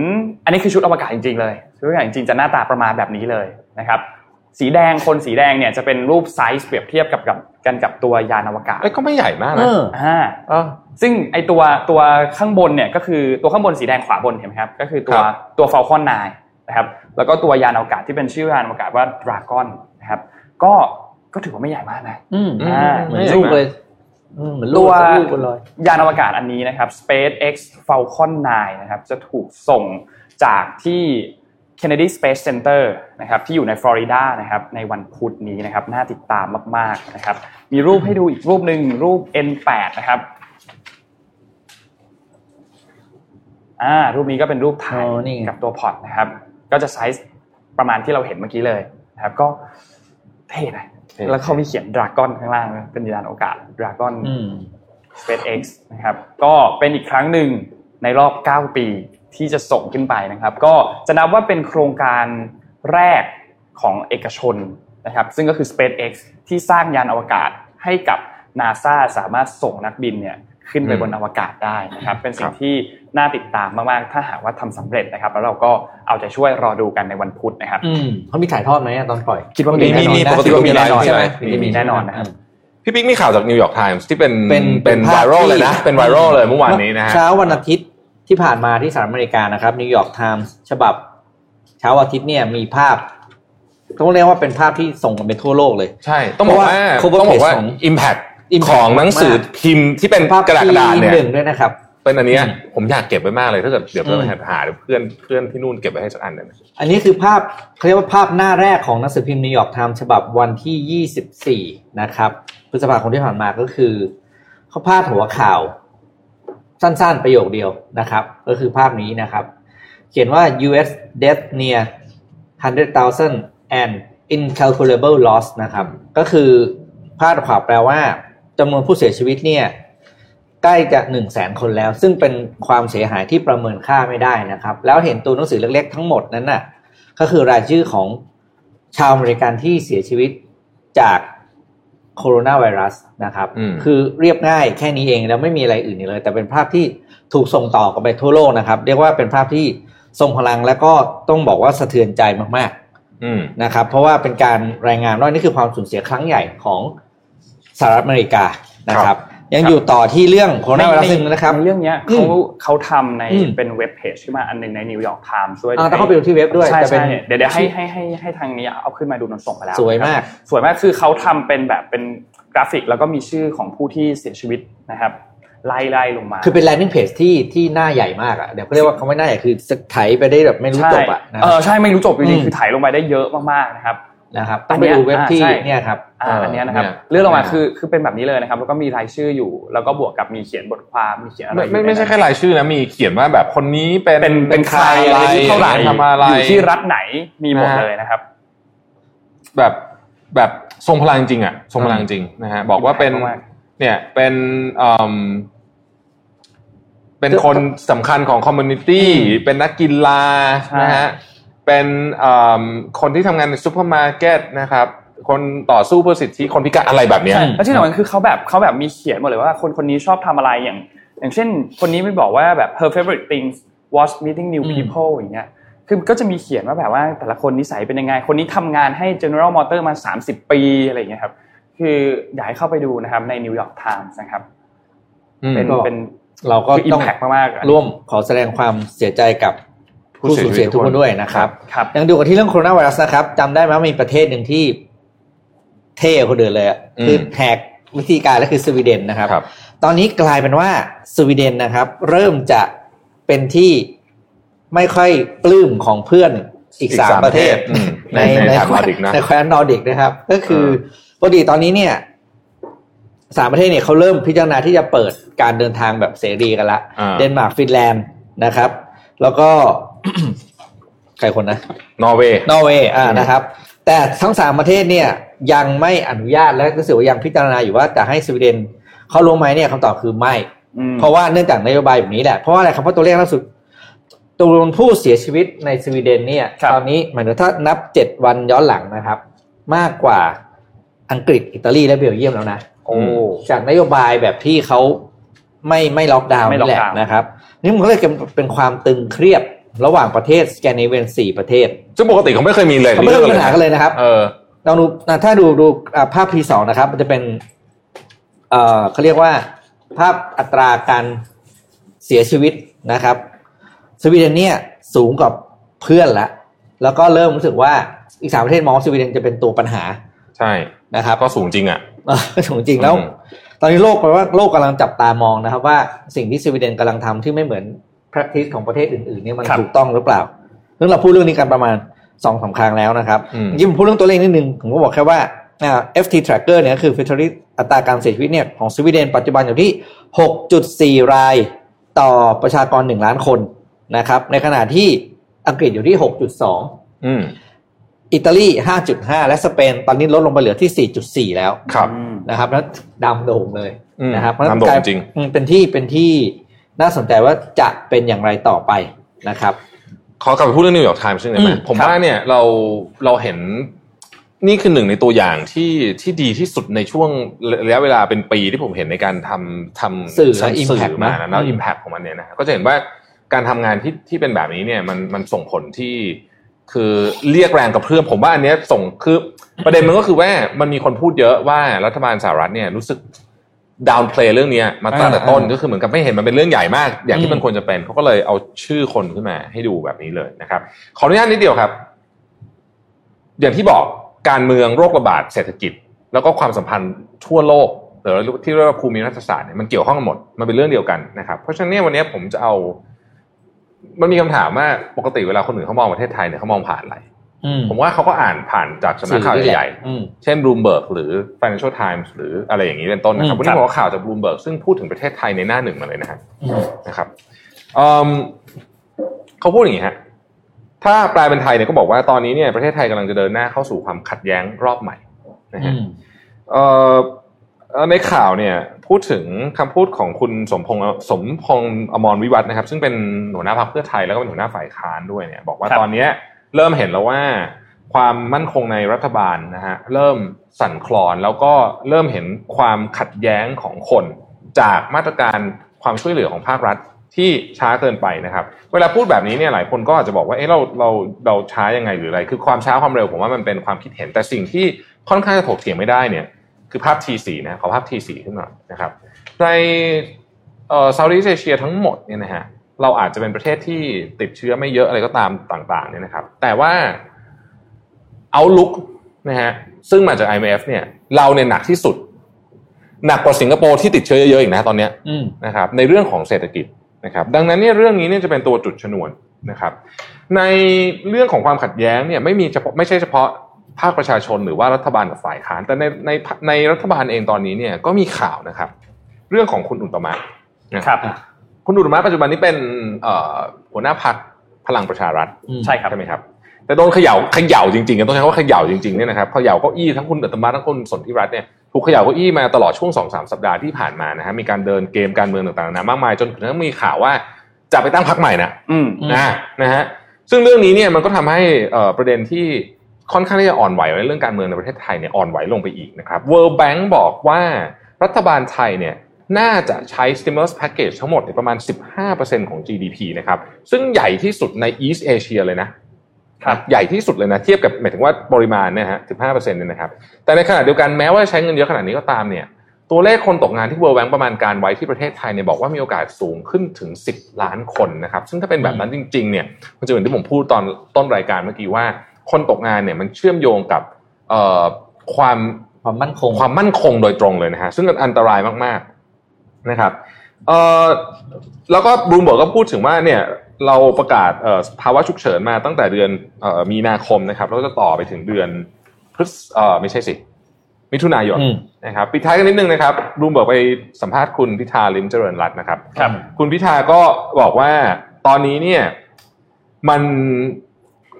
อันนี้คือชุดอวกาศจริงๆเลยชุดอวกาศจริงๆจะหน้าตาประมาณแบบนี้เลยนะครับ สีแดงคนสีแดงเนี่ยจะเป็นรูปไซส์เปรียบเทียบกับกับกันกับตัวยานอวกาศเอ้ยก็ไม่ใหญ่มากเอนะออ่าเออซึ่งไอตัวตัวข้างบนเนี่ยก็คือตัวข้างบนสีแดงขวาบนเห็นไหมครับ ก็คือตัวครับตัว Falcon 9นะครับ แล้วก็ตัวยานอวกาศที่เป็นชื่อยานอวกาศว่า Dragon นะครับ ก็ก็ถือว่าไม่ใหญ่มากนะอืมอ่าเหมือนลูกเลยอืมเหมือนลูตักวลูกบนลอยยานอวกาศอันนี้นะครับ SpaceX Falcon 9 นะครับ จะถูกส่งจากที่ Kennedy Space Center นะครับที่อยู่ในฟลอริดานะครับในวันพุธนี้นะครับน่าติดตามมากๆนะครับมีรูปให้ดูอีกรูปหนึ่งรูป N8 นะครับอ่ารูปนี้ก็เป็นรูปถ่ายอ๋อนี่ไงกับตัวพอร์ตนะครับ ก็จะไซส์ประมาณที่เราเห็นเมื่อกี้เลยนะครับก็เท่นะเท่แล้วเขามีเขียนดราก้อนข้างล่างนะเป็นยานอวกาศดราก้อนอืม SpaceX นะครับก็เป็นอีกครั้งหนึ่งในรอบ 9 ปี ที่จะส่งขึ้นไปนะครับ ก็จะนับว่าเป็นโครงการแรกของเอกชนนะครับ ซึ่งก็คือ SpaceX ที่สร้างยานอวกาศให้กับ NASA สามารถส่งนักบินเนี่ยขึ้นไปอืมบนอวกาศได้นะครับ เป็นสิ่คงรับที่น่าติดตามมาก ๆ ถ้าหากว่าทำสำเร็จนะครับ แล้วเราก็เอาใจช่วยรอดูกันในวันพุธนะครับอืมเขามีถ่ายทอดไหมอะตอนปล่อย คิดว่ามีมีมีแน่นอนนะปกติคิดว่ามีมีแน่นอนไลฟ์ใช่ไหมใช่ไหมมีมีแน่นอนนะครับพี่ปิ๊กมีข่าวจากนิวยอร์กไทมส์ที่เป็นเป็นเป็นภาพที่ไวพรัลเลยนะ เป็นไวรัลเลยเมื่อวานนี้นะฮะเช้าวันอาทิตย์ ที่ผ่านมาที่สหรัฐอเมริกานะครับนิวยอร์กไทมส์ฉบับเช้าอาทิตย์เนี่ยมีภาพต้องเรียกว่าเป็นภาพที่ส่งกันไปทั่วโลกเลย ใช่ ต้องบอกว่าเพราะว่าต้องบอกว่า cover page ของ impact impact ของหนังสือพิมพ์ที่เป็นภาพกระดาษกระดาษเนี่ยหนึ่งด้วยนะครับ เป็นอันเนี้ยอืมผมอยากเก็บไว้มากเลยถ้าเกิดเดี๋ยวเพื่อนอืมหาหรือเพื่อนเพื่อนที่นู่นเก็บไว้ให้สักอันหนึ่งอันนี้คือภาพเขาเรียกว่าภาพหน้าแรกของหนังสือพิมพ์นิวยอร์กไทม์ฉบับวันที่ 24 นะครับพฤษภาคมที่ผ่านมาก็คือเขาพาดหัวข่าว สั้นๆ ประโยคเดียวนะครับ ก็คือภาพนี้นะครับ เขียนว่า U.S. death near 100,000 an incalculable loss นะครับ ก็คือพาดข่าแปลว่าจำนวนผู้เสียชีวิตเนี่ยใกล้จะหนึ่งแสนคนแล้ว ซึ่งเป็นความเสียหายที่ประเมินค่าไม่ได้นะครับ แล้วเห็นตัวหนังสือเล็กๆ ทั้งหมดนั้นน่ะก็คือรายชื่อของชาวอเมริกันที่เสียชีวิตจาก โคโรนาไวรัสนะครับอืมคือเรียบง่ายแค่นี้เองแล้วไม่มีอะไรอื่นอีกเลย แต่เป็นภาพที่ถูกส่งต่อกันไปทั่วโลกนะครับ เรียกว่าเป็นภาพที่ทรงพลังและก็ต้องบอกว่าสะเทือนใจมากๆอืมนะครับ เพราะว่าเป็นการรายงานว่านี่คือความสูญเสียครั้งใหญ่ของสหรัฐอเมริกานะคครัรับบ ยังอยู่ต่อที่เรื่องโคโรนาไวรัสนึงนะครับในเรื่องเนี้ยอืเขามเขาทำในอืมเป็นเว็บเพจขึ้นมาอันหนึ่งในนิวยอร์กไทม์ด้วยอ่าต้องเข้าไปดูที่เว็บด้วยใช่แต่เป็นใช่เดี๋ยวเดี๋ยวให้ให้ให้ให้ทางนี้เอาขึ้นมาดูนนส่งไปแล้ว สวยมาก สวยมากคือเขาทำเป็นแบบเป็นกราฟิกแล้วก็มีชื่อของผู้ที่เสียชีวิตนะครับไล่ไล่ลงมา คือเป็น landing page ที่ที่หน้าใหญ่มากอะเดี๋ยวเขาเรียกว่าเขาไม่หน้าใหญ่คือไถไปได้แบบไม่รู้ใช่จบอะนะเออใช่ไม่รู้จบจริงอืมๆคือถ่ายลงไปได้เยอะมากๆนะครับ นะครับอัต้องนไปเนี้ยดูเว็บที่อ่าใช่เนี่ยครับอ่าอันเนี้ยนะครับเนี่ยเลื่อนลงมาเนี่ยคือคือเป็นแบบนี้เลยนะครับ แล้วก็มีรายชื่ออยู่ แล้วก็บวกกับมีเขียนบทความมีเขียนอะไรไม่อยู่ไม่ในไม่ใช่นั้นแค่รายชื่อนะมีเขียนว่าแบบคนนี้เป็นเป็นเป็นใครอะไรอายุเท่าไหร่ทำอะไรอยู่ที่รัฐไหนมีหมดนะฮะเลยนะครับ แบบแบบทรงพลังจริงอะทรงพลังจริงนะฮะบอกว่าเป็นมากเนี่ยเป็นเอ่อเป็นคนสำคัญของ community เป็นนักกีฬาใช่นะฮะ เป็นเอ่อคนที่ทำงานในซูเปอร์มาร์เก็ตนะครับคนต่อสู้เพื่อสิทธิคนพิการอะไรแบบเนี้ยใช่แล้วที่สำคัญคือเขาแบบเขาแบบมีเขียนหมดเลยว่าคนคนนี้ชอบทำอะไรอย่าง อย่างเช่น คนนี้ไม่บอกว่าแบบ her favorite things was meeting new อืม people อย่างเงี้ยคือก็จะมีเขียนว่าแบบว่าแต่ละคนนิสัยเป็นยังไง คนนี้ทำงานให้ General Motor มา 30 ปีอะไรอย่างเงี้ยครับ คืออยากให้เข้าไปดูนะครับใน New York Times นะครับอืมเป็นก็เป็นเราก็คือต้อง impact มากๆร่วมขอแสดงความเสียใจกับ ผู้ผู้เสียสูญเสียชีวิตทุกทุกคคนนด้วยนะครับครับยังดูกันที่เรื่องโคโรนาไวรัสนะครับจำได้ไหมว่ามีประเทศหนึ่งที่เท่กว่าคนอื่นเลยอะอืมคือแหกวิธีการและคือสวีเดนนะครับครับ ตอนนี้กลายเป็นว่าสวีเดนนะครับ เริ่มจะเป็นที่ไม่ค่อยปลื้มของเพื่อนอีกอีกสามสามประเทศประเทศอืมในในในในแถบแคว้น Nordic นะในแคว้นนอร์ดิกนะครับ ก็คือเออปกติตอนนี้เนี่ยสามประเทศเนี่ยเขาเริ่มพิจารณาที่จะเปิดการเดินทางแบบเสรีกันละอ่าเดนมาร์กฟินแลนด์นะครับ แล้วก็ ใครคนนะ นอร์เวย์ นอร์เวย์ อ่าอืมนะครับ แต่ทั้งสามประเทศเนี่ยยังไม่อนุญาตและรู้สึกว่ายังพิจารณาอยู่ว่าจะให้สวีเดนเข้าร่วมไหมเนี่ยคำตอบคือไม่อืมเพราะว่าเนื่องจากนโยบายแบบนี้แหละ เพราะว่าอะไรครับ เพราะตัวเลขล่าสุดตัวรวมผู้เสียชีวิตในสวีเดนเนี่ยครับตอนนี้หมายถึงถ้านับเจ็ดวันย้อนหลังนะครับ มากกว่าอังกฤษอิตาลีและเบลเยียมแล้วนะโอ้จากนโยบายแบบที่เขาไม่ไม่ล็อกดาวน์ไม่นี่แหละล็อกดาวน์นะครับ นี่มันก็เลยเป็นความตึงเครียด ระหว่างประเทศสแกนดิเนเวียนสี่ประเทศ ซึ่งปกติเขาไม่เคยมีเลยเขาไม่เคยมีปัญหากันเลยนะครับเออลองดูอะถ้าดูดูอะภาพ P2 นะครับ มันจะเป็น เอ่อเขาเรียกว่า ภาพอัตราการเสียชีวิตนะครับ สวีเดนเนี่ยสูงกว่าเพื่อนละแล้วก็เริ่มรู้สึกว่าอีกสามประเทศมองว่าสวีเดนจะเป็นตัวปัญหา ใช่นะครับ ก็สูงจริงอะเออสูงจริงแล้วอืมตอนนี้โลกแปลว่าโลกกำลังจับตามองนะครับ ว่าสิ่งที่สวีเดนกำลังทำที่ไม่เหมือน practice ของประเทศอื่นๆเนี่ยมันครับถูกต้องหรือเปล่าซึ่งเราพูดเรื่องนี้กันประมาณสองสามครั้งแล้วนะครับอืมเมื่อกี้ผมพูดเรื่องตัวเลขนิดนึงผมก็บอกแค่ว่าอ่า FT tracker เนี่ยคือ fatality อัตราการเสียชีวิตเนี่ยของสวีเดนปัจจุบันอยู่ที่ 6.4 รายต่อประชากร 1 ล้านคนนะครับ ในขณะที่อังกฤษอยู่ที่ 6.2อืมอิตาลี 5.5 และสเปน ตอนนี้ลดลงไปเหลือที่ 4.4 แล้ว ครับอืมนะครับ แล้วดำโด่งเลยอืมนะครับดำโด่งกลายจริงอืมเป็นที่ เป็นที่ น่าสนใจว่าจะเป็นอย่างไรต่อไปนะครับขอกลับไปพูดเรื่องนิวยอร์กไทม์ซึ่งได้ไหมอืมผมครับว่าเนี่ยเราเราเห็นนี่คือหนึ่งในตัวอย่างที่ที่ดีที่สุดในช่วงระยะเวลาเป็นปีที่ผมเห็นในการทำทำสื่อและทำ impact มานะนะแล้วอืม impact ของมันเนี่ยนะก็จะเห็นว่าการทำงานที่ที่เป็นแบบนี้เนี่ยมันมันส่งผลที่คือเรียกแรงกับเพื่อนผมว่าอันเนี้ยส่งคือประเด็นมันก็คือว่ามันมีคนพูดเยอะว่ารัฐบาลสหรัฐเนี่ยรู้สึก ดาวน์เพลย์เรื่องเนี้ยมาตั้งแต่ต้นอ่าก็คือเหมือนกับไม่เห็นมันเป็นเรื่องใหญ่มาก อย่างอืที่มมันควรจะเป็นเขาก็เลยเอาชื่อคนขึ้นมาให้ดูแบบนี้เลยนะครับ ขออนุญาตนิดเดียวครับ อย่างที่บอกการเมืองโรคระบาดเศรษฐกิจ แล้วก็ความสัมพันธ์ทั่วโลกหรือที่เรียกว่าภูมิรัฐศาสตร์เนี่ยมันเกี่ยวข้องกันหมดมันเป็นเรื่องเดียวกันนะครับ เพราะฉะนั้นเนี่ยวันนี้ผมจะเอา มันมีคำถามว่าปกติเวลาคนอื่นเขามองประเทศไทยเนี่ยเขามองผ่านอะไรอืม ผมว่าเขาก็อ่านผ่านจากสำนักข่าวสื่อนี่แหละใหญ่อืมๆเช่น Bloomberg หรือ Financial Times หรืออะไรอย่างนี้เป็นต้นนะครับอืมวันครันี้บผมเอาข่าวจาก Bloomberg ซึ่งพูดถึงประเทศไทยในหน้าหนึ่งมาเลยนะครับอืมนะครับเอิ่มเขาพูดอย่างนี้ฮะ ถ้าแปลเป็นไทยเนี่ยก็บอกว่าตอนนี้เนี่ยประเทศไทยกำลังจะเดินหน้าเข้าสู่ความขัดแย้งรอบใหม่นะอืฮะมเอ่อเอ่อในข่าวเนี่ยพูดถึงคำพูดของคุณสมพงษ์สมพงษ์อมรวิวัฒน์นะครับ ซึ่งเป็นหัวหน้าพรรคเพื่อไทยแล้วก็เป็นหัวหน้าฝ่ายค้านด้วยเนี่ย บอกว่าครับตอนเนี้ย เริ่มเห็นแล้วว่าความมั่นคงในรัฐบาลนะฮะเริ่มสั่นคลอนแล้วก็เริ่มเห็นความขัดแย้งของคน จากมาตรการความช่วยเหลือของภาครัฐที่ช้าเกินไปนะครับ เวลาพูดแบบนี้เนี่ยหลายคนก็อาจจะบอกว่าเอ๊ะเราเราเราช้ายังไงหรืออะไร คือความช้าความเร็วผมว่ามันเป็นความคิดเห็นแต่สิ่งที่ค่อนข้างจะถกเถียงไม่ได้เนี่ยคือภาพ T4 นะขอภาพ T4 ขึ้นมานะครับในเอ่อเซาท์อีสเอเชียทั้งหมดเนี่ยนะฮะ เราอาจจะเป็นประเทศที่ติดเชื้อไม่เยอะอะไรก็ตามต่างๆเนี่ยนะครับ แต่ว่าเอาลุกนะฮะซึ่งมาจาก IMF เนี่ยเราเนี่ยหนักที่สุด หนักกว่าสิงคโปร์ที่ติดเชื้อเยอะๆอีกนะตอนเนี้ยอืมนะครับ ในเรื่องของเศรษฐกิจนะครับ ดังนั้นเนี่ยเรื่องนี้เนี่ยจะเป็นตัวจุดชนวนนะครับ ในเรื่องของความขัดแย้งเนี่ยไม่มีเฉพาะไม่ใช่เฉพาะภาคประชาชนหรือว่ารัฐบาลกับฝ่ายค้าน แต่ในในในรัฐบาลเองตอนนี้เนี่ยก็มีข่าวนะครับ เรื่องของคุณอุตตมะนะครับ คุณอุตตมะปัจจุบันนี้เป็นเอ่อหัวหน้าพักพลังประชารัฐอืมใช่ครับใช่ไหมครับ แต่โดนเขย่าเขย่าจริงๆกันต้องใช้คำว่าเขย่าจริงๆเนี่ยนะครับเขย่าเก้าอี้ทั้งคุณอุตตมะทั้งคุณสนธิรัตน์เนี่ยถูกเขย่าเก้าอี้มาตลอดช่วงสองสามสัปดาห์ที่ผ่านมานะฮะมีการเดินเกมการเมืองต่างๆนานามากมายจนถึงมีข่าวว่าจะไปตั้งพรรคใหม่นะอืมอืมนะนะฮะซึ่งเรื่องนี้เนี่ยมันก็ทำให้เอ่อประเด็นที่ค่อนข้างที่จะอ่อนไหวในเรื่องการเมืองในประเทศไทยเนี่ยอ่อนไหวลงไปอีกนะครับ World Bank บอกว่ารัฐบาลไทยเนี่ย น่าจะใช้ stimulus package ทั้งหมดเนี่ยประมาณ 15%ของ GDP นะครับ ซึ่งใหญ่ที่สุดใน East Asia เลยนะครับใหญ่ที่สุดเลยนะ เทียบกับหมายถึงว่าปริมาณเนี่ยฮะ15%เนี่ยนะครับ แต่ในขณะเดียวกันแม้ว่าจะใช้เงินเยอะขนาดนี้ก็ตามเนี่ย ตัวเลขคนตกงานที่ World Bank ประมาณการไว้ที่ประเทศไทยเนี่ยบอกว่ามีโอกาสสูงขึ้นถึง 10 ล้านคนนะครับ ซึ่งถ้าเป็นแบบนั้นจริง ๆ เนี่ยมันจะเหมือนที่ผมพูดตอนต้นรายการเมื่อกี้ว่า คนตกงานเนี่ยมันเชื่อมโยงกับเอ่อความความมั่นคงความมั่นคงโดยตรงเลยนะฮะซึ่งอันตรายมากๆ นะครับเอ่อแล้วก็บลูมเบิร์กก็พูดถึงว่าเนี่ยเราประกาศเอ่อภาวะฉุกเฉินมาตั้งแต่เดือนเอ่อมีนาคมนะครับแล้วก็จะต่อไปถึงเดือนพฤษเอ่อไม่ใช่สิมิถุนายนอืมนะครับปิดท้ายกันนิดนึงนะครับบลูมเบิร์กไปสัมภาษณ์คุณพิธาลิมเจริญรัตน์นะครับครับ คุณพิธาก็บอกว่าตอนนี้เนี่ยมัน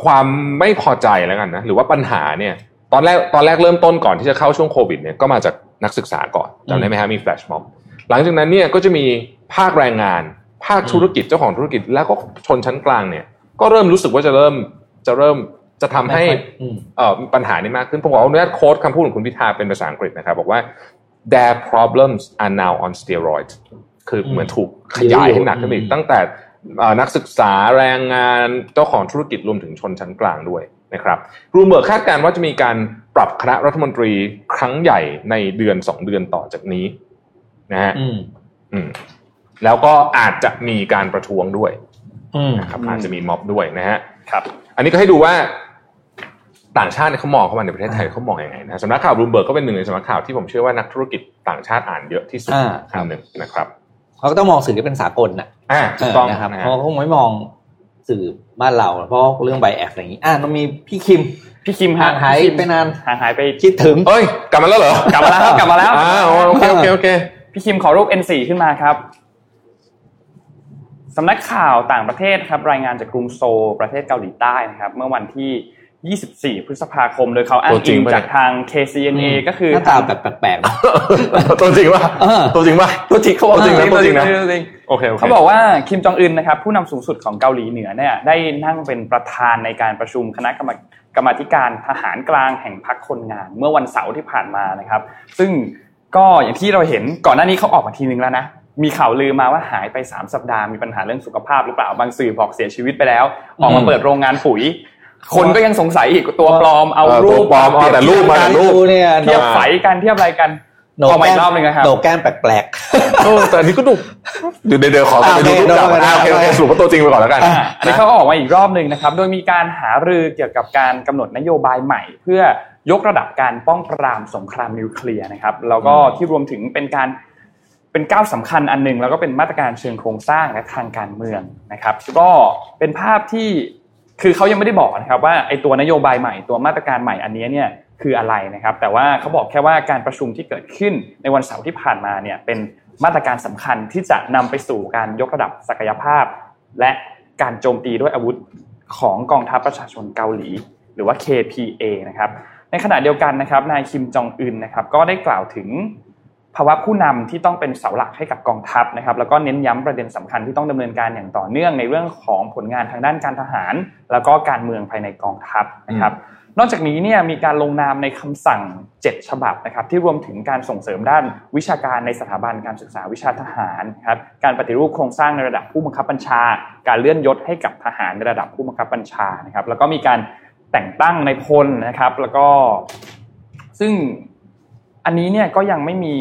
ความไม่พอใจแล้วกันนะหรือว่าปัญหาเนี่ย ตอนแรกตอนแรกเริ่มต้นก่อนที่จะเข้าช่วงโควิดเนี่ยก็มาจากนักศึกษาก่อนจำได้ไหมฮะมีแฟลชม็อบ หลังจากนั้นเนี่ยก็จะมีภาคแรงงาน ภาคธุรกิจเจ้าของธุรกิจแล้วก็ชนชั้นกลางเนี่ย ก็เริ่มรู้สึกว่าจะเริ่มจะเริ่มจะทำให้ไม่ค่อยอืมเอ่อปัญหานี้มากขึ้นผมขออนุญาตโค้ดคำพูดของคุณพิธาเป็นภาษาอังกฤษนะครับ บอกว่า their problems are now on steroids คือเหมือนถูกขยายให้หนักขึ้นไปอีกอืมตั้งแต่เอ่อนักศึกษาแรงงานเจ้าของธุรกิจรวมถึงชนชั้นกลางด้วยนะครับรูมเบิร์กคาดการณ์ว่าจะมีการปรับคณะรัฐมนตรีครั้งใหญ่ในเดือนสองเดือนต่อจากนี้ นะฮะอืมอืมแล้วก็อาจจะมีการประท้วงด้วยอืมนะครับอืมอาจจะมีม็อบด้วยนะฮะครับ อันนี้ก็ให้ดูว่าต่างชาติเนี่ยเขามองเข้ามาในประเทศไทยเขามองยังไงนะสำนักข่าวบลูเบิร์กก็เป็นหนึ่งในสำนักข่าวที่ผมเชื่อว่านักธุรกิจต่างชาติอ่านเยอะที่สุดอ่าครับอันหนึ่งนะครับเขาก็ต้องมองสื่อที่เป็นสากลน่ะอ่าถูกต้องเนะครับนะเพฮะราะเขาคงไม่มองสื่อบ้านเราเพราะเรื่องใบแอดอะไรอย่างนี้ อ่ามันมีพี่คิมพี่คิมฮะห่างหายพี่คิมไปนานห่างหายไปคิดถึงเอ้ยกลับมาแล้วเหรอกลับมาแล้วครับกลับมาแล้วอ่าโอเคโอเคโอเค พี่คิมขอรูป N4 ขึ้นมาครับสำนักข่าวต่างประเทศครับรายงานจากกรุงโซลประเทศเกาหลีใต้นะครับ เมื่อวันที่ 24 พฤษภาคมโดยเขาอ้างอิงจากทาง KCNA ก็คือหน้าตาแบบแปลกๆนะตัวจริงป่ะเออตัวจริงป่ะตัวจริงเขาบอกตัวจริงนะตัวจริงนะจริงโอเคโอเคเขาบอกว่าคิมจองอึนนะครับ ผู้นำสูงสุดของเกาหลีเหนือเนี่ยได้นั่งเป็นประธานในการประชุมคณะกรรมกรรมาธิการทหารกลางแห่งพรรคคนงาน เมื่อวันเสาร์ที่ผ่านมานะครับ ซึ่ง ก็อย่างที่เราเห็นก่อนหน้านี้เขาออกมาทีนึงแล้วนะมีข่าวลือมาว่าหายไป 3 สัปดาห์มีปัญหาเรื่องสุขภาพหรือเปล่าบางสื่อบอกเสียชีวิตไปแล้ว ออกมาอืมเปิดโรงงานปุ๋ย คนก็ยังสงสัยอีกตัวปลอมเอาเออรูตัวปปลอมเอาแต่รูปมาแต่รูปดูเนี่ยเทียบไฝกันเทียบอะไรกันโนออกมาแก้อีกรอบหนึงนะครับโนแก้มแปลกเออแต่อันนี้ก็ดูเดี๋ยวเดี๋ยวเดี๋ยวขอไปดูรูปเก่าอ่าอ่าโอเคโอเคสรุปว่าตัวจริงไปก่อนแล้วกันอ่าอันนี้เขาก็ออกมาอีกรอบหนึ่งนะครับ โดยมีการหารือเกี่ยวกับการกำหนดนโยบายใหม่ เพื่อ ยกระดับการป้องปรามสงครามนิวเคลียร์นะครับแล้วก็ที่รวมถึงเป็นการเป็นก้าวสำคัญอันหนึ่งแล้วก็เป็นมาตรการเชิงโครงสร้างและทางการเมืองนะครับก็เป็นภาพที่คือเขายังไม่ได้บอกนะครับว่าไอ้ตัวนโยบายใหม่ตัวมาตรการใหม่อันนี้เนี่ยคืออะไรนะครับ แต่ว่าเขาบอกแค่ว่าการประชุมที่เกิดขึ้นในวันเสาร์ที่ผ่านมาเนี่ยเป็นมาตรการสำคัญที่จะนำไปสู่การยกระดับศักยภาพ และการโจมตีด้วยอาวุธของกองทัพประชาชนเกาหลี หรือว่า KPA นะครับ ในขณะเดียวกันนะครับนายคิมจองอึนนะครับก็ได้กล่าวถึงภาวะผู้นำที่ต้องเป็นเสาหลักให้กับกองทัพนะครับแล้วก็เน้นย้ำประเด็นสำคัญที่ต้องดำเนินการอย่างต่อเนื่องในเรื่องของผลงานทางด้านการทหาร แล้วก็การเมืองภายในกองทัพนะครับนอกจากนี้เนี่ยมีการลงนามในคำสั่ง 7 ฉบับนะครับที่รวมถึงการส่งเสริมด้านวิชาการในสถาบันการศึกษาวิชาทหารครับการปฏิรูปโครงสร้างในระดับผู้บังคับบัญชา การเลื่อนยศให้กับทหารในระดับผู้บังคับบัญชานะครับแล้วก็มีการ แต่งตั้งในพลนะครับ แล้วก็ซึ่งอันนี้เนี่ยก็ยังไม่มี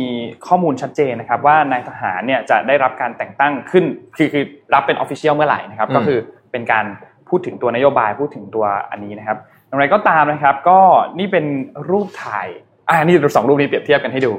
ข้อมูลชัดเจนนะครับ ว่านายทหารเนี่ยจะได้รับการแต่งตั้งขึ้นคือคือรับเป็นออฟฟิเชียลเมื่อไหร่นะครับอืมก็คือเป็นการพูดถึงตัวนโยบายพูดถึงตัวอันนี้นะครับอย่างไรก็ตามนะครับ ก็นี่เป็นรูปถ่ายอ่านี่สองรูปนี้เปรียบเทียบกันให้ดู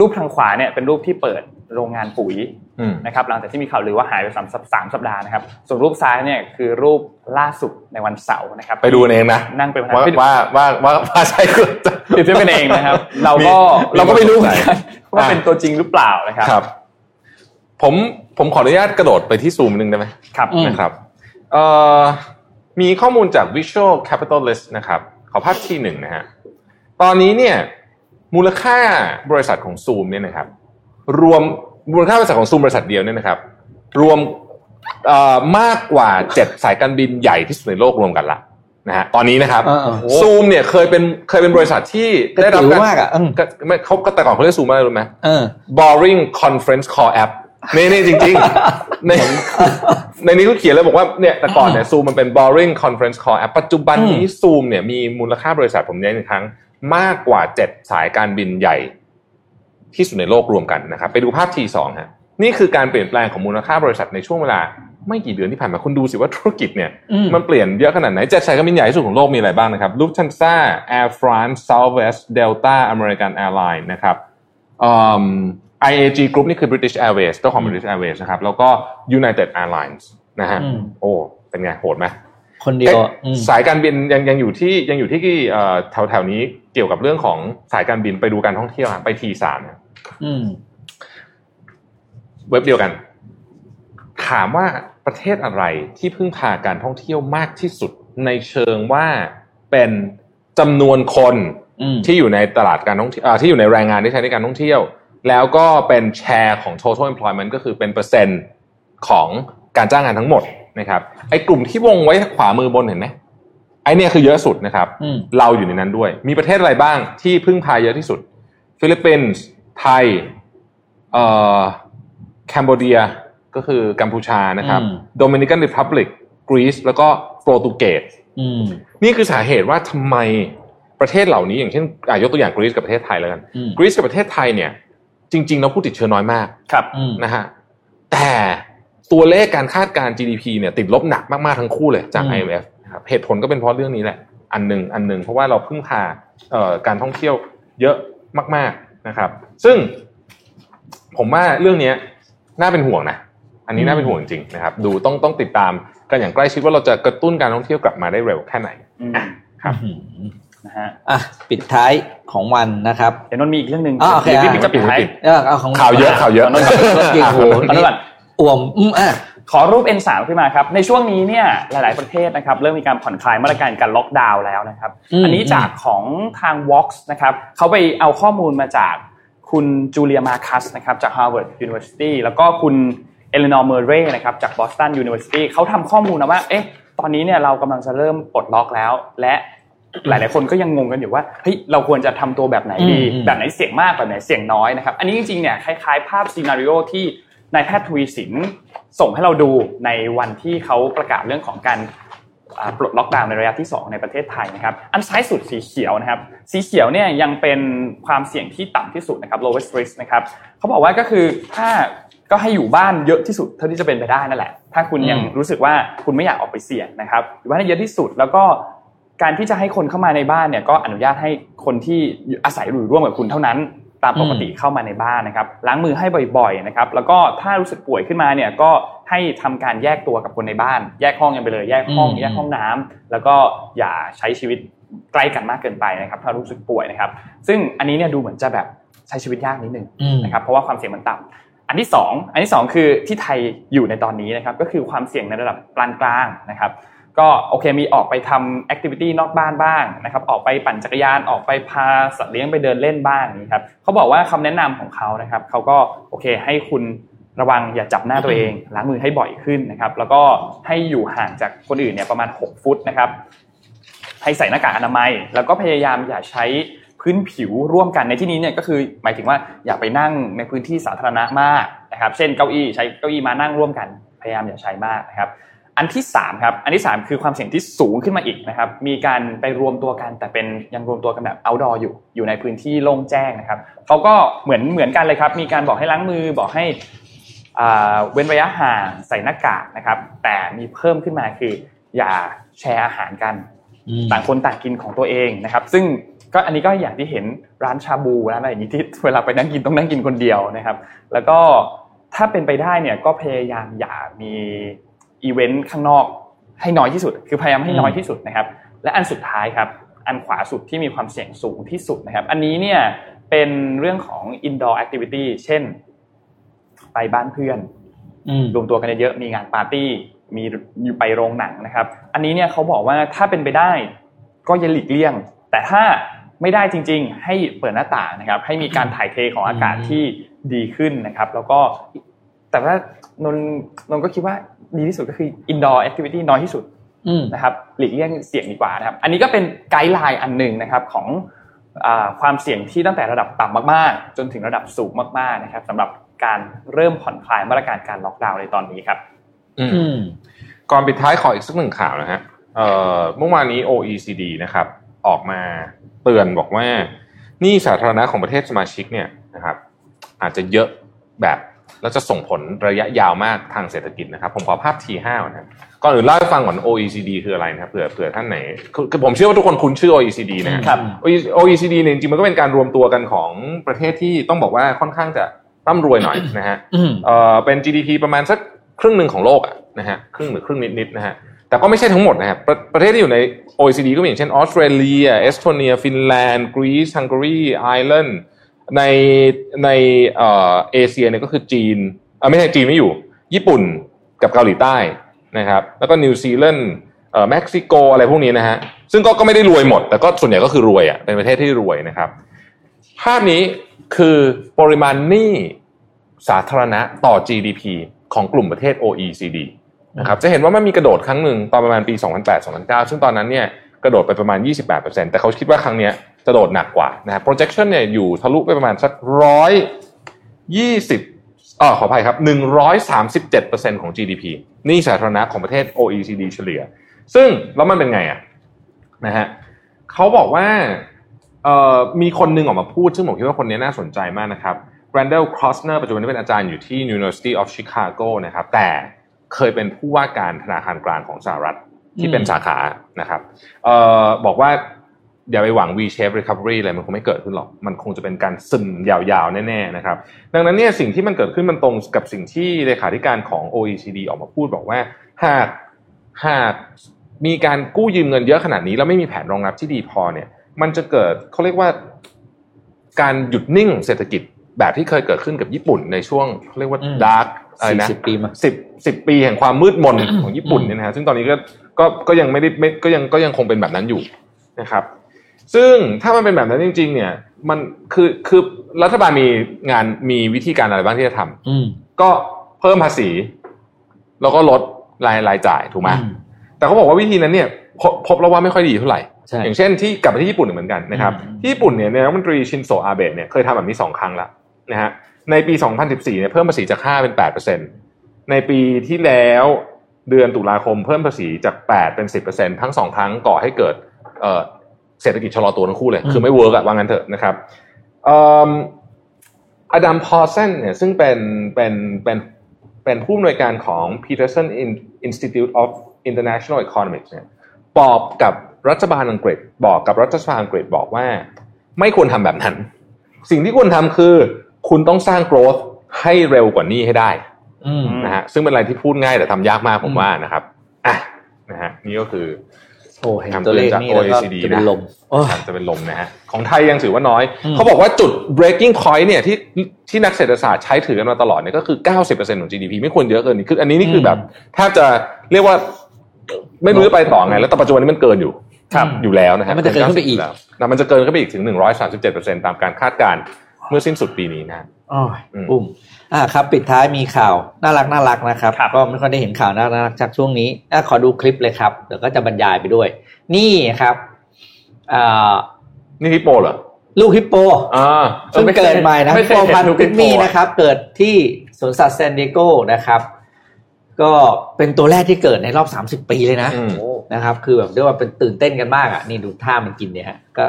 รูปทางขวาเนี่ยเป็นรูปที่เปิดโรงงานปุ๋ยอืมนะครับหลังจากที่มีข่าวลือว่าหายไปสามสัปสามสัปดาห์นะครับ ส่วนรูปซ้ายเนี่ยคือรูปล่าสุดในวันเสาร์นะครับ ไปดูกันเองนะนั่งเป็นประธานว่าไปดูว่าว่าว่าว่าใช่คือเปรียบเทียบกันเองนะครับ เราก็มีเราก็ไม่รู้เหมือนกันมีว่าเป็นตัวจริงหรือเปล่านะครับครับ ผมผมขออนุญาตกระโดดไปที่ซูมหนึ่งได้ไหมครับอืมนะครับเอ่อมีข้อมูลจาก Visual Capitalist นะครับ ขอภาพที่หนึ่งนะฮะตอนนี้เนี่ย มูลค่าบริษัทของซูมเนี่ยนะครับ รวมมูลค่าบริษัทของซูมบริษัทเดียวเนี่ยนะครับ รวมเอ่อมากกว่าเจ็ดสายการบินใหญ่ที่สุดในโลกรวมกันละนะฮะตอนนี้นะครับเออเออซูมเนี่ยเคยเป็นเคยเป็นบริษัทที่กระได้รับจิ๋วการมากอะอืมก็ไม่เขาก็แต่ก่อนเขาเรียกซูมว่าอะไรรู้ไหมเออ boring conference call app นี่นี่จริงๆในในนี้เขาเขียนเลยบอกว่าเนี่ยแต่ก่อนเนี่ยซูมมันเป็น boring conference call app ปัจจุบันนี้ซูมเนี่ยมีมูลค่าบริษัทผมย้ำอีกครั้ง มากกว่าเจ็ดสายการบินใหญ่ที่สุดในโลกรวมกันนะครับ ไปดูภาพทีสองฮะนี่คือการเปลี่ยนแปลงของมูลค่าบริษัทในช่วงเวลา ไม่กี่เดือนที่ผ่านมาคุณดูสิว่าธุรกิจเนี่ยอืมมันเปลี่ยนเยอะขนาดไหนเจ็ดสายการบินใหญ่ที่สุดของโลกมีอะไรบ้างนะครับ Lufthansa Air France Southwest Delta American Airlines นะครับอืม IAG Group นี่คือ British Airways เจ้าของ British Airways นะครับ แล้วก็ United Airlines นะฮะอืมโอ้ เป็นไง โหดไหม คนเดียวอืมสายการบินยังยังอยู่ที่ยังอยู่ที่เอ่อแถวแถวนี้เกี่ยวกับเรื่องของสายการบินไปดูการท่องเที่ยวฮะไปทีสามอืมเว็บเดียวกัน ถามว่าประเทศอะไรที่พึ่งพาการท่องเที่ยวมากที่สุดในเชิงว่าเป็นจำนวนคนอืมที่อยู่ในตลาดการท่องเที่ยวอ่าที่อยู่ในแรงงานที่ใช้ในการท่องเที่ยว แล้วก็เป็นแชร์ของ total employment ก็คือเป็นเปอร์เซ็นต์ของการจ้างงานทั้งหมด นะครับไอ้กลุ่มที่วงไว้ขวามือบนเห็นไหมไอ้เนี่ยคือเยอะสุดนะครับอืมเราอยู่ในนั้นด้วย มีประเทศอะไรบ้างที่พึ่งพาเยอะที่สุด ฟิลิปปินส์ไทยเอ่อ Cambodiaก็คือกัมพูชานะครับอืม Dominican Republic กรีซแล้วก็โปรตุเกสอืมนี่คือสาเหตุว่าทำไมประเทศเหล่านี้อย่างเช่นอะยกตัวอย่างกรีซกับประเทศไทยแล้วกันอืมกรีซกับประเทศไทยเนี่ย จริงๆแล้วผู้ติดเชื้อน้อยมากครับอืมนะฮะแต่ ตัวเลขการคาดการณ์ GDP เนี่ยติดลบหนักมากๆทั้งคู่เลยจากอืม IMF นะครับเหตุผลก็เป็นเพราะเรื่องนี้แหละ อันหนึ่งอันหนึ่งเพราะว่าเราพึ่งพาเอ่อการท่องเที่ยวเยอะมาก ๆนะครับ ซึ่งผมว่าเรื่องเนี้ยน่าเป็นห่วงนะอันนี้น่าเป็นห่วงจริงๆนะครับ ดูต้องต้องติดตามกันอย่างใกล้ชิดว่าเราจะกระตุ้นการท่องเที่ยวกลับมาได้เร็วแค่ไหนอืมครับอืมนะฮะอะปิดท้ายของวันนะครับเดี๋ยวนนท์มีอีกเรื่องหนึ่งอ่าโอเคดี๋ยวพี่ปิ๊กจะปิดท้ายเออเอาของข่าวเยอะข่าวเยอะขงนนท์ก่อนจริงโหเอาหน่อยก่อนอ่วมอืมอะขอรูป N3 ขึ้นมาครับ ในช่วงนี้เนี่ยหลาย ๆ ประเทศนะครับเริ่มมีการผ่อนคลายมาตรการการล็อกดาวน์แล้วนะครับอืมอันนี้จากของทาง Vox นะครับเขาไปเอาข้อมูลมาจากคุณจูเลียมาคัสนะครับจาก Harvard University แล้วก็คุณเอเลนอร์เมอร์เรย์นะครับจาก Boston University เขาทำข้อมูลนะว่าเอ๊ะตอนนี้เนี่ยเรากำลังจะเริ่มปลดล็อกแล้ว และหลาย ๆ คนก็ยังงงกันอยู่ว่าเฮ้ยเราควรจะทำตัวแบบไหนดีอืมอืมแบบไหนเสี่ยงมากแบบไหนเสี่ยงน้อยนะครับอันนี้จริง ๆ เนี่ยคล้าย ๆ ภาพ scenario ที่ นายแพทย์ทวีสินส่งให้เราดูในวันที่เขาประกาศเรื่องของการปลดล็อกดาวน์ในระยะที่ 2 ในประเทศไทยนะครับ อันซ้ายสุดสีเขียวนะครับ สีเขียวเนี่ยยังเป็นความเสี่ยงที่ต่ำที่สุดนะครับ lowest risk นะครับเขาบอกว่าก็คือถ้าก็ให้อยู่บ้านเยอะที่สุดเท่าที่จะเป็นไปได้นั่นแหละ ถ้าคุณยังรู้สึกว่าคุณไม่อยากออกไปเสี่ยงนะครับอยู่บ้านให้เยอะที่สุดแล้วก็การที่จะให้คนเข้ามาในบ้านเนี่ยก็อนุญาตให้คนที่อาศัยอยู่ร่วมกับคุณเท่านั้น ตามปกติเข้ามาในบ้านนะครับล้างมือให้บ่อยๆนะครับแล้วก็ถ้ารู้สึกป่วยขึ้นมาเนี่ยก็ให้ทำการแยกตัวกับคนในบ้าน แยกห้องกันไปเลย แยกห้องอืมแยกห้องน้ำแล้วก็อย่าใช้ชีวิตใกล้กันมากเกินไปนะครับ ถ้ารู้สึกป่วยนะครับ ซึ่งอันนี้เนี่ยดูเหมือนจะแบบใช้ชีวิตยากนิดนึงอืมนะครับเพราะว่าความเสี่ยงมันต่ำอันที่สองอันที่สองคือที่ไทยอยู่ในตอนนี้นะครับก็คือความเสี่ยงในระดับปานกลางนะครับ ก็โอเคมีออกไปทำแอคทิวิตี้นอกบ้านบ้างนะครับออกไปปั่นจักรยานออกไปพาสัตว์เลี้ยงไปเดินเล่นบ้างนี่ครับเขาบอกว่าคำแนะนำของเขานะครับเขาก็โอเคให้คุณระวังอย่าจับหน้าตัวเองล้างมือให้บ่อยขึ้นนะครับ แล้วก็ให้อยู่ห่างจากคนอื่นเนี่ยประมาณ 6 ฟุตนะครับ ให้ใส่หน้ากากอนามัย แล้วก็พยายามอย่าใช้พื้นผิวร่วมกันในที่นี้เนี่ยก็คือหมายถึงว่าอย่าไปนั่งในพื้นที่สาธารณะมากนะครับ เช่นเก้าอี้ใช้เก้าอี้มานั่งร่วมกัน พยายามอย่าใช้มากนะครับ อันที่3ครับอันที่ 3 คือความเสี่ยงที่สูงขึ้นมาอีกนะครับมีการไปรวมตัวกันแต่เป็นยังรวมตัวกันแบบ outdoor อยู่อยู่ในพื้นที่โล่งแจ้งนะครับเขาก็เหมือนเหมือนกันเลยครับ มีการบอกให้ล้างมือบอกให้เว้นระยะห่างใส่หน้ากากนะครับแต่มีเพิ่มขึ้นมาคือ อย่าแชร์อาหารกัน ต่างคนต่างกินของตัวเองนะครับ ซึ่งก็อันนี้ก็อย่างที่เห็นร้านชาบูร้านอะไรอย่างนี้ที่เวลาไปนั่งกินต้องนั่งกินคนเดียวนะครับ แล้วก็ถ้าเป็นไปได้เนี่ยก็พยายามอย่ามี อีเวนต์ข้างนอกให้น้อยที่สุด คือพยายามให้น้อยที่สุดนะครับ และอันสุดท้ายครับ อันขวาสุดที่มีความเสี่ยงสูงที่สุดนะครับ อันนี้เนี่ยเป็นเรื่องของ indoor activity เช่น ไปบ้านเพื่อนรวมตัวกันเยอะมีงานปาร์ตี้ มีไปโรงหนังนะครับ อันนี้เนี่ยเขาบอกว่าถ้าเป็นไปได้ ก็อย่าหลีกเลี่ยง แต่ถ้าไม่ได้จริง ๆ ให้เปิดหน้าต่างนะครับ ให้มีการถ่ายเทของอากาศที่ดีขึ้นนะครับ แล้วก็แต่ว่านนนนก็คิดว่า ดีที่สุดก็คือ indoor activity น้อยที่สุดนะครับหลีกเลี่ยงเสี่ยงดีกว่านะครับ อันนี้ก็เป็นไกด์ไลน์อันหนึ่งนะครับของความเสี่ยงที่ตั้งแต่ระดับต่ำมากๆ จนถึงระดับสูงมากๆนะครับสำหรับการเริ่มผ่อนคลายมาตรการการล็อกดาวน์ในตอนนี้ครับก่อนปิดท้ายขออีกสักหนึ่งข่าวนะฮะเมื่อวานนี้ OECD นะครับ ออกมาเตือนบอกว่านี่สาธารณะของประเทศสมาชิกเนี่ยนะครับ อาจจะเยอะแบบ แล้วจะส่งผลระยะยาวมากทางเศรษฐกิจนะครับ ผมขอภาพ T5 นะครับก่อนอื่นเล่าให้ฟังก่อน OECD คืออะไรนะครับเผื่อเผื่อท่านไหนคือผมเชื่อว่าทุกคนคุ้นชื่อ OECD นะครับ OECD เนี่ยจริงๆมันก็เป็นการรวมตัวกันของประเทศที่ต้องบอกว่าค่อนข้างจะร่ำรวยหน่อยนะฮะเอ่อเป็น GDP ประมาณสักครึ่งหนึ่งของโลกอะนะฮะครึ่งหรือครึ่งนิดๆนะฮะแต่ก็ไม่ใช่ทั้งหมดนะครับประประเทศที่อยู่ใน OECD ก็มีอย่างเช่นออสเตรเลียเอสโตเนีย ฟินแลนด์กรีซฮังการีไอร์แลนด์ ในในเอเอเชียเนี่ยก็คือจีนออไม่ใช่จีนไม่อยู่ ญี่ปุ่นกับเกาหลีใต้นะครับ แล้วก็นิวซีแลนด์เอ่อเม็กซิโกอะไรพวกนี้นะฮะซึ่งก็ก็ไม่ได้รวยหมด แต่ก็ส่วนใหญ่ก็คือรวยอะเป็นประเทศที่รวยนะครับ ภาพนี้คือปริมาณหนี้สาธารณะต่อ GDP ของกลุ่มประเทศ OECD นะครับจะเห็นว่ามันมีกระโดดครั้งหนึ่งตอนประมาณปี 2008-2009 ซึ่งตอนนั้นเนี่ยกระโดดไปประมาณ 28%แต่เขาคิดว่าครั้งเนี้ย จะโดดหนักกว่านะครับ projection เนี่ยอยู่ทะลุไปประมาณสักร้อยยี่สิบอ๋อขออภัยครับ137%ของ GDP นี่สาธารณะของประเทศ OECD เฉลี่ย ซึ่งแล้วมันเป็นไงอะนะฮะเขาบอกว่าเออมีคนนึงออกมาพูด ซึ่งผมคิดว่าคนนี้น่าสนใจมากนะครับ Randall Krosner ปัจจุบันนี้เป็นอาจารย์อยู่ที่ University of Chicago นะครับ แต่เคยเป็นผู้ว่าการธนาคารกลางของสหรัฐที่เป็นสาขานะครับออบอกว่า อย่าไปหวัง V-shape recovery อะไรมันคงไม่เกิดขึ้นหรอก มันคงจะเป็นการซึมยาวๆ แน่ๆนะครับ ดังนั้นเนี่ยสิ่งที่มันเกิดขึ้นมันตรงกับสิ่งที่เลขาธิการของ OECD ออกมาพูดบอกว่า หากหากมีการกู้ยืมเงินเยอะขนาดนี้ แล้วไม่มีแผนรองรับที่ดีพอเนี่ย มันจะเกิดเขาเรียกว่าการหยุดนิ่งเศรษฐกิจแบบที่เคยเกิดขึ้นกับญี่ปุ่นในช่วงเขาเรียกว่าดาร์กอะไรนะสิบปีมาสิบสิบปีแห่งความมืดมนของญี่ปุ่นเนี่ยนะฮะซึ่งตอนนี้ก็ก็ก็ยังไม่ได้ไม่ก็ยังก็ยังคงเป็นแบบนั้นอยู่นะครับ ซึ่งถ้ามันเป็นแบบนั้นจริง ๆ เนี่ย มันคือคือรัฐบาลมีงานมีวิธีการอะไรบ้างที่จะทำก็เพิ่มภาษี แล้วก็ลดรายรายจ่ายถูกไหมแต่เขาบอกว่าวิธีนั้นเนี่ยพบแล้วว่าไม่ค่อยดีเท่าไหร่ อย่างเช่นที่กลับไปที่ญี่ปุ่นเหมือนกันนะครับ ที่ญี่ปุ่นเนี่ยนายกรัฐมนตรีชินโซอาเบะเนี่ยเคยทำแบบนี้สองครั้งแล้วนะฮะ ในปี 2014เนี่ยเพิ่มภาษีจาก 5 เป็น 8%ในปีที่แล้วเดือนตุลาคมเพิ่มภาษีจาก 8 เป็น 10%ทั้งสองครั้งก่อให้เกิด เศรษฐกิจชะลอตัวทั้งคู่เลย คือไม่ work อะว่างั้นเถอะนะครับอดัมพอร์เซนเนี่ยซึ่งเป็นเป็นเป็นเป็นผู้อำนวยการของ Peterson Institute of International Economics เนี่ยบอกกับรัฐบาลอังกฤษ บอกกับรัฐบาลอังกฤษบอกว่า ไม่ควรทำแบบนั้น สิ่งที่ควรทำคือ คุณต้องสร้าง growth ให้เร็วกว่านี้ให้ได้นะฮะซึ่งเป็นอะไรที่พูดง่ายแต่ทำยากมากผมว่านะครับอะนะฮะนี่ก็คือโอ้เห็นตัวเลขนี่แล้วก็จะเป็นลมจะเป็นลมนะฮะของไทยยังถือว่าน้อย เขาบอกว่าจุด breaking point เนี่ยที่ที่นักเศรษฐศาสตร์ใช้ถือกันมาตลอดเนี่ยก็คือ 90%ของ GDP ไม่ควรเยอะเกินนี้คืออันนี้นี่คือแบบแทบจะเรียกว่าไม่รู้จะไปต่อไง แล้วแต่ปัจจุบันนี้มันเกินอยู่อยู่แล้วนะฮะมันจะเกินขึ้นไปอีกแล้วมันจะเกินขึ้นไปอีกถึง 137%ตามการคาดการณ์เมื่อสิ้นสุดปีนี้นะอ๋อปุ่ม อ่าครับ ปิดท้ายมีข่าวน่ารักน่ารักนะครับ ก็ไม่ค่อยได้เห็นข่าวน่ารักจากช่วงนี้อ่ขอดูคลิปเลยครับเดี๋ยวก็จะบรรยายไปด้วย นี่ครับอ่านี่ฮิปโปเหรอลูกฮิปโปอ่าซึ่งเกิดใหม่นะฮิปโปพันธุ์พิกมีนะครับ เกิดที่สวนสัตว์เซนดิโกนะครับ ก็เป็นตัวแรกที่เกิดในรอบ 30 ปีเลยนะอืมนะครับ คือแบบเรียกว่าเป็นตื่นเต้นกันมากอะนี่ดูท่ามันกินเนี่ยฮะก็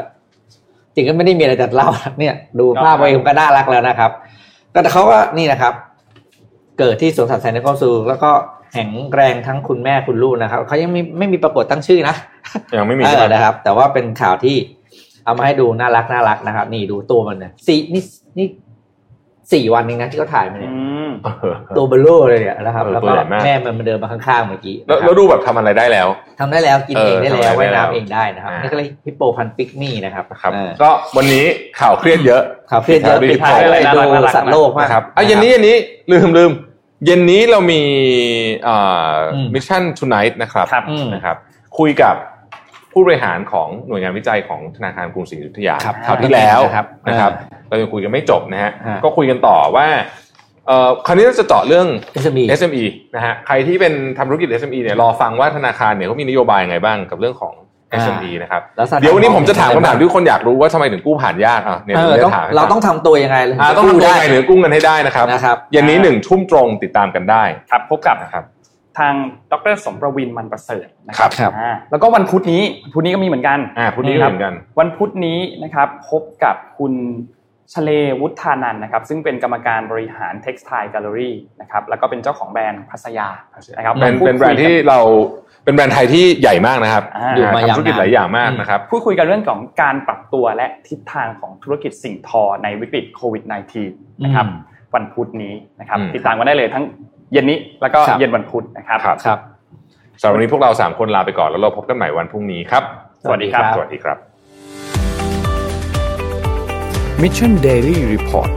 จริงก็ไม่ได้มีอะไรจะเล่านะเนี่ย ดูภาพเองก็น่ารักแล้วนะครับ ก็แต่เขาก็นี่นะครับ เกิดที่สวนสัตว์ไซนคอนซูแล้วก็แข็งแรงทั้งคุณแม่คุณลูกนะครับเขายังไม่ไม่มีปรากฏตั้งชื่อนะยังไม่มีเอใช่ไหมอนะครับ แต่ว่าเป็นข่าวที่เอามาให้ดูน่ารักน่ารักนะครับ นี่ดูตัวมันเนี่ยสี่นี่นี่ สี่วันเองนะที่เขาถ่ายมาเนี่ยอืมเออตัวเบลโลเลยเนี่ยนะครับเออแล้วตัวก็ใหญ่มากแม่มันมาเดินมาข้างๆเมื่อกี้แล้วนะครับแล้วดูแบบทำอะไรได้แล้วทำได้แล้วกินเองได้เออแล้วทำอะไรว่ายได้แล้วน้ำเองได้นะครับอ่านี่นี่ก็เลยฮิปโปพันปิกมี่นะครับนะครับเออก็วันนี้ข่าวเครียดเยอะข่าวเครียดเยอะปิปิดดท้าท้ายยด้เลวยยน่าดูรักน่ารักสัตว์โลกมากนะครับอะเย็นนี้เย็นนี้ลืมลืมเย็นนี้เรามีอ่าอืมมิชชั่น tonight นะครับครับอืมนะครับ คุยกับ ผู้บริหารของหน่วยงานวิจัยของธนาคารกรุงศรีอยุธยาครับคราวที่แล้วนะครับนะครับเรายังคุยกันไม่จบนะฮะฮะก็คุยกันต่อว่าเอ่อคราวนี้เราจะเจาะเรื่อง SME SME นะฮะใครที่เป็นทำธุรกิจ SME เนี่ยรอฟังว่าธนาคารเนี่ยเขามีนโยบายยังไงบ้างกับเรื่องของอ่า SME นะครับแล้วสัตเดี๋ยววันนี้ผมจะถามอะไรคำถามบ้งที่คนอยากรู้ว่าทำไมถึงกู้ผ่านยากอะเนี่ยเอผมอจะต้องถามให้เราฟังต้องทำตัวยังไงเลยอ่าต้องทำตัวยังไงหรือกู้เงินให้ได้นะครับนะครับ เย็นนี้หนึ่งทุ่มตรงติดตามกันได้ครับพบกับนะครับ ทางดรสมประวินมันประเสริฐนะครับครับอ่าแล้วก็วันพุธนี้วันพุธนี้ก็มีเหมือนกันอ่าพุธนี้ก็ะครับเหมือนกัน วันพุธนี้นะครับพบกับคุณชเลวุฒานันท์นะครับ ซึ่งเป็นกรรมการบริหาร Textile Gallery นะครับแล้วก็เป็นเจ้าของแบรนด์พัสยานะครับเป็นมาพูดเป็นแบรนด์คุยที่เราเป็นแบรนด์ไทยที่ใหญ่มากนะครับอ่าอยู่มาทำธุรกิจหลายอย่างมากนะครับพูดคุยกันเรื่องของการปรับตัวและทิศทางของธุรกิจสิ่งทอในวิกฤตโควิด -19 นะครับอืมวันพุธนี้นะครับอืมติดตามกันได้เลยทั้ง เย็นนี้แล้วก็ครับเย็นวันพุธนะครับครับครับสำหรับวันนี้พวกเราสามคนลาไปก่อนแล้วเราพบกันใหม่วันพรุ่งนี้ครับ สวัสดีครับ สวัสดีครับ Mission Daily Report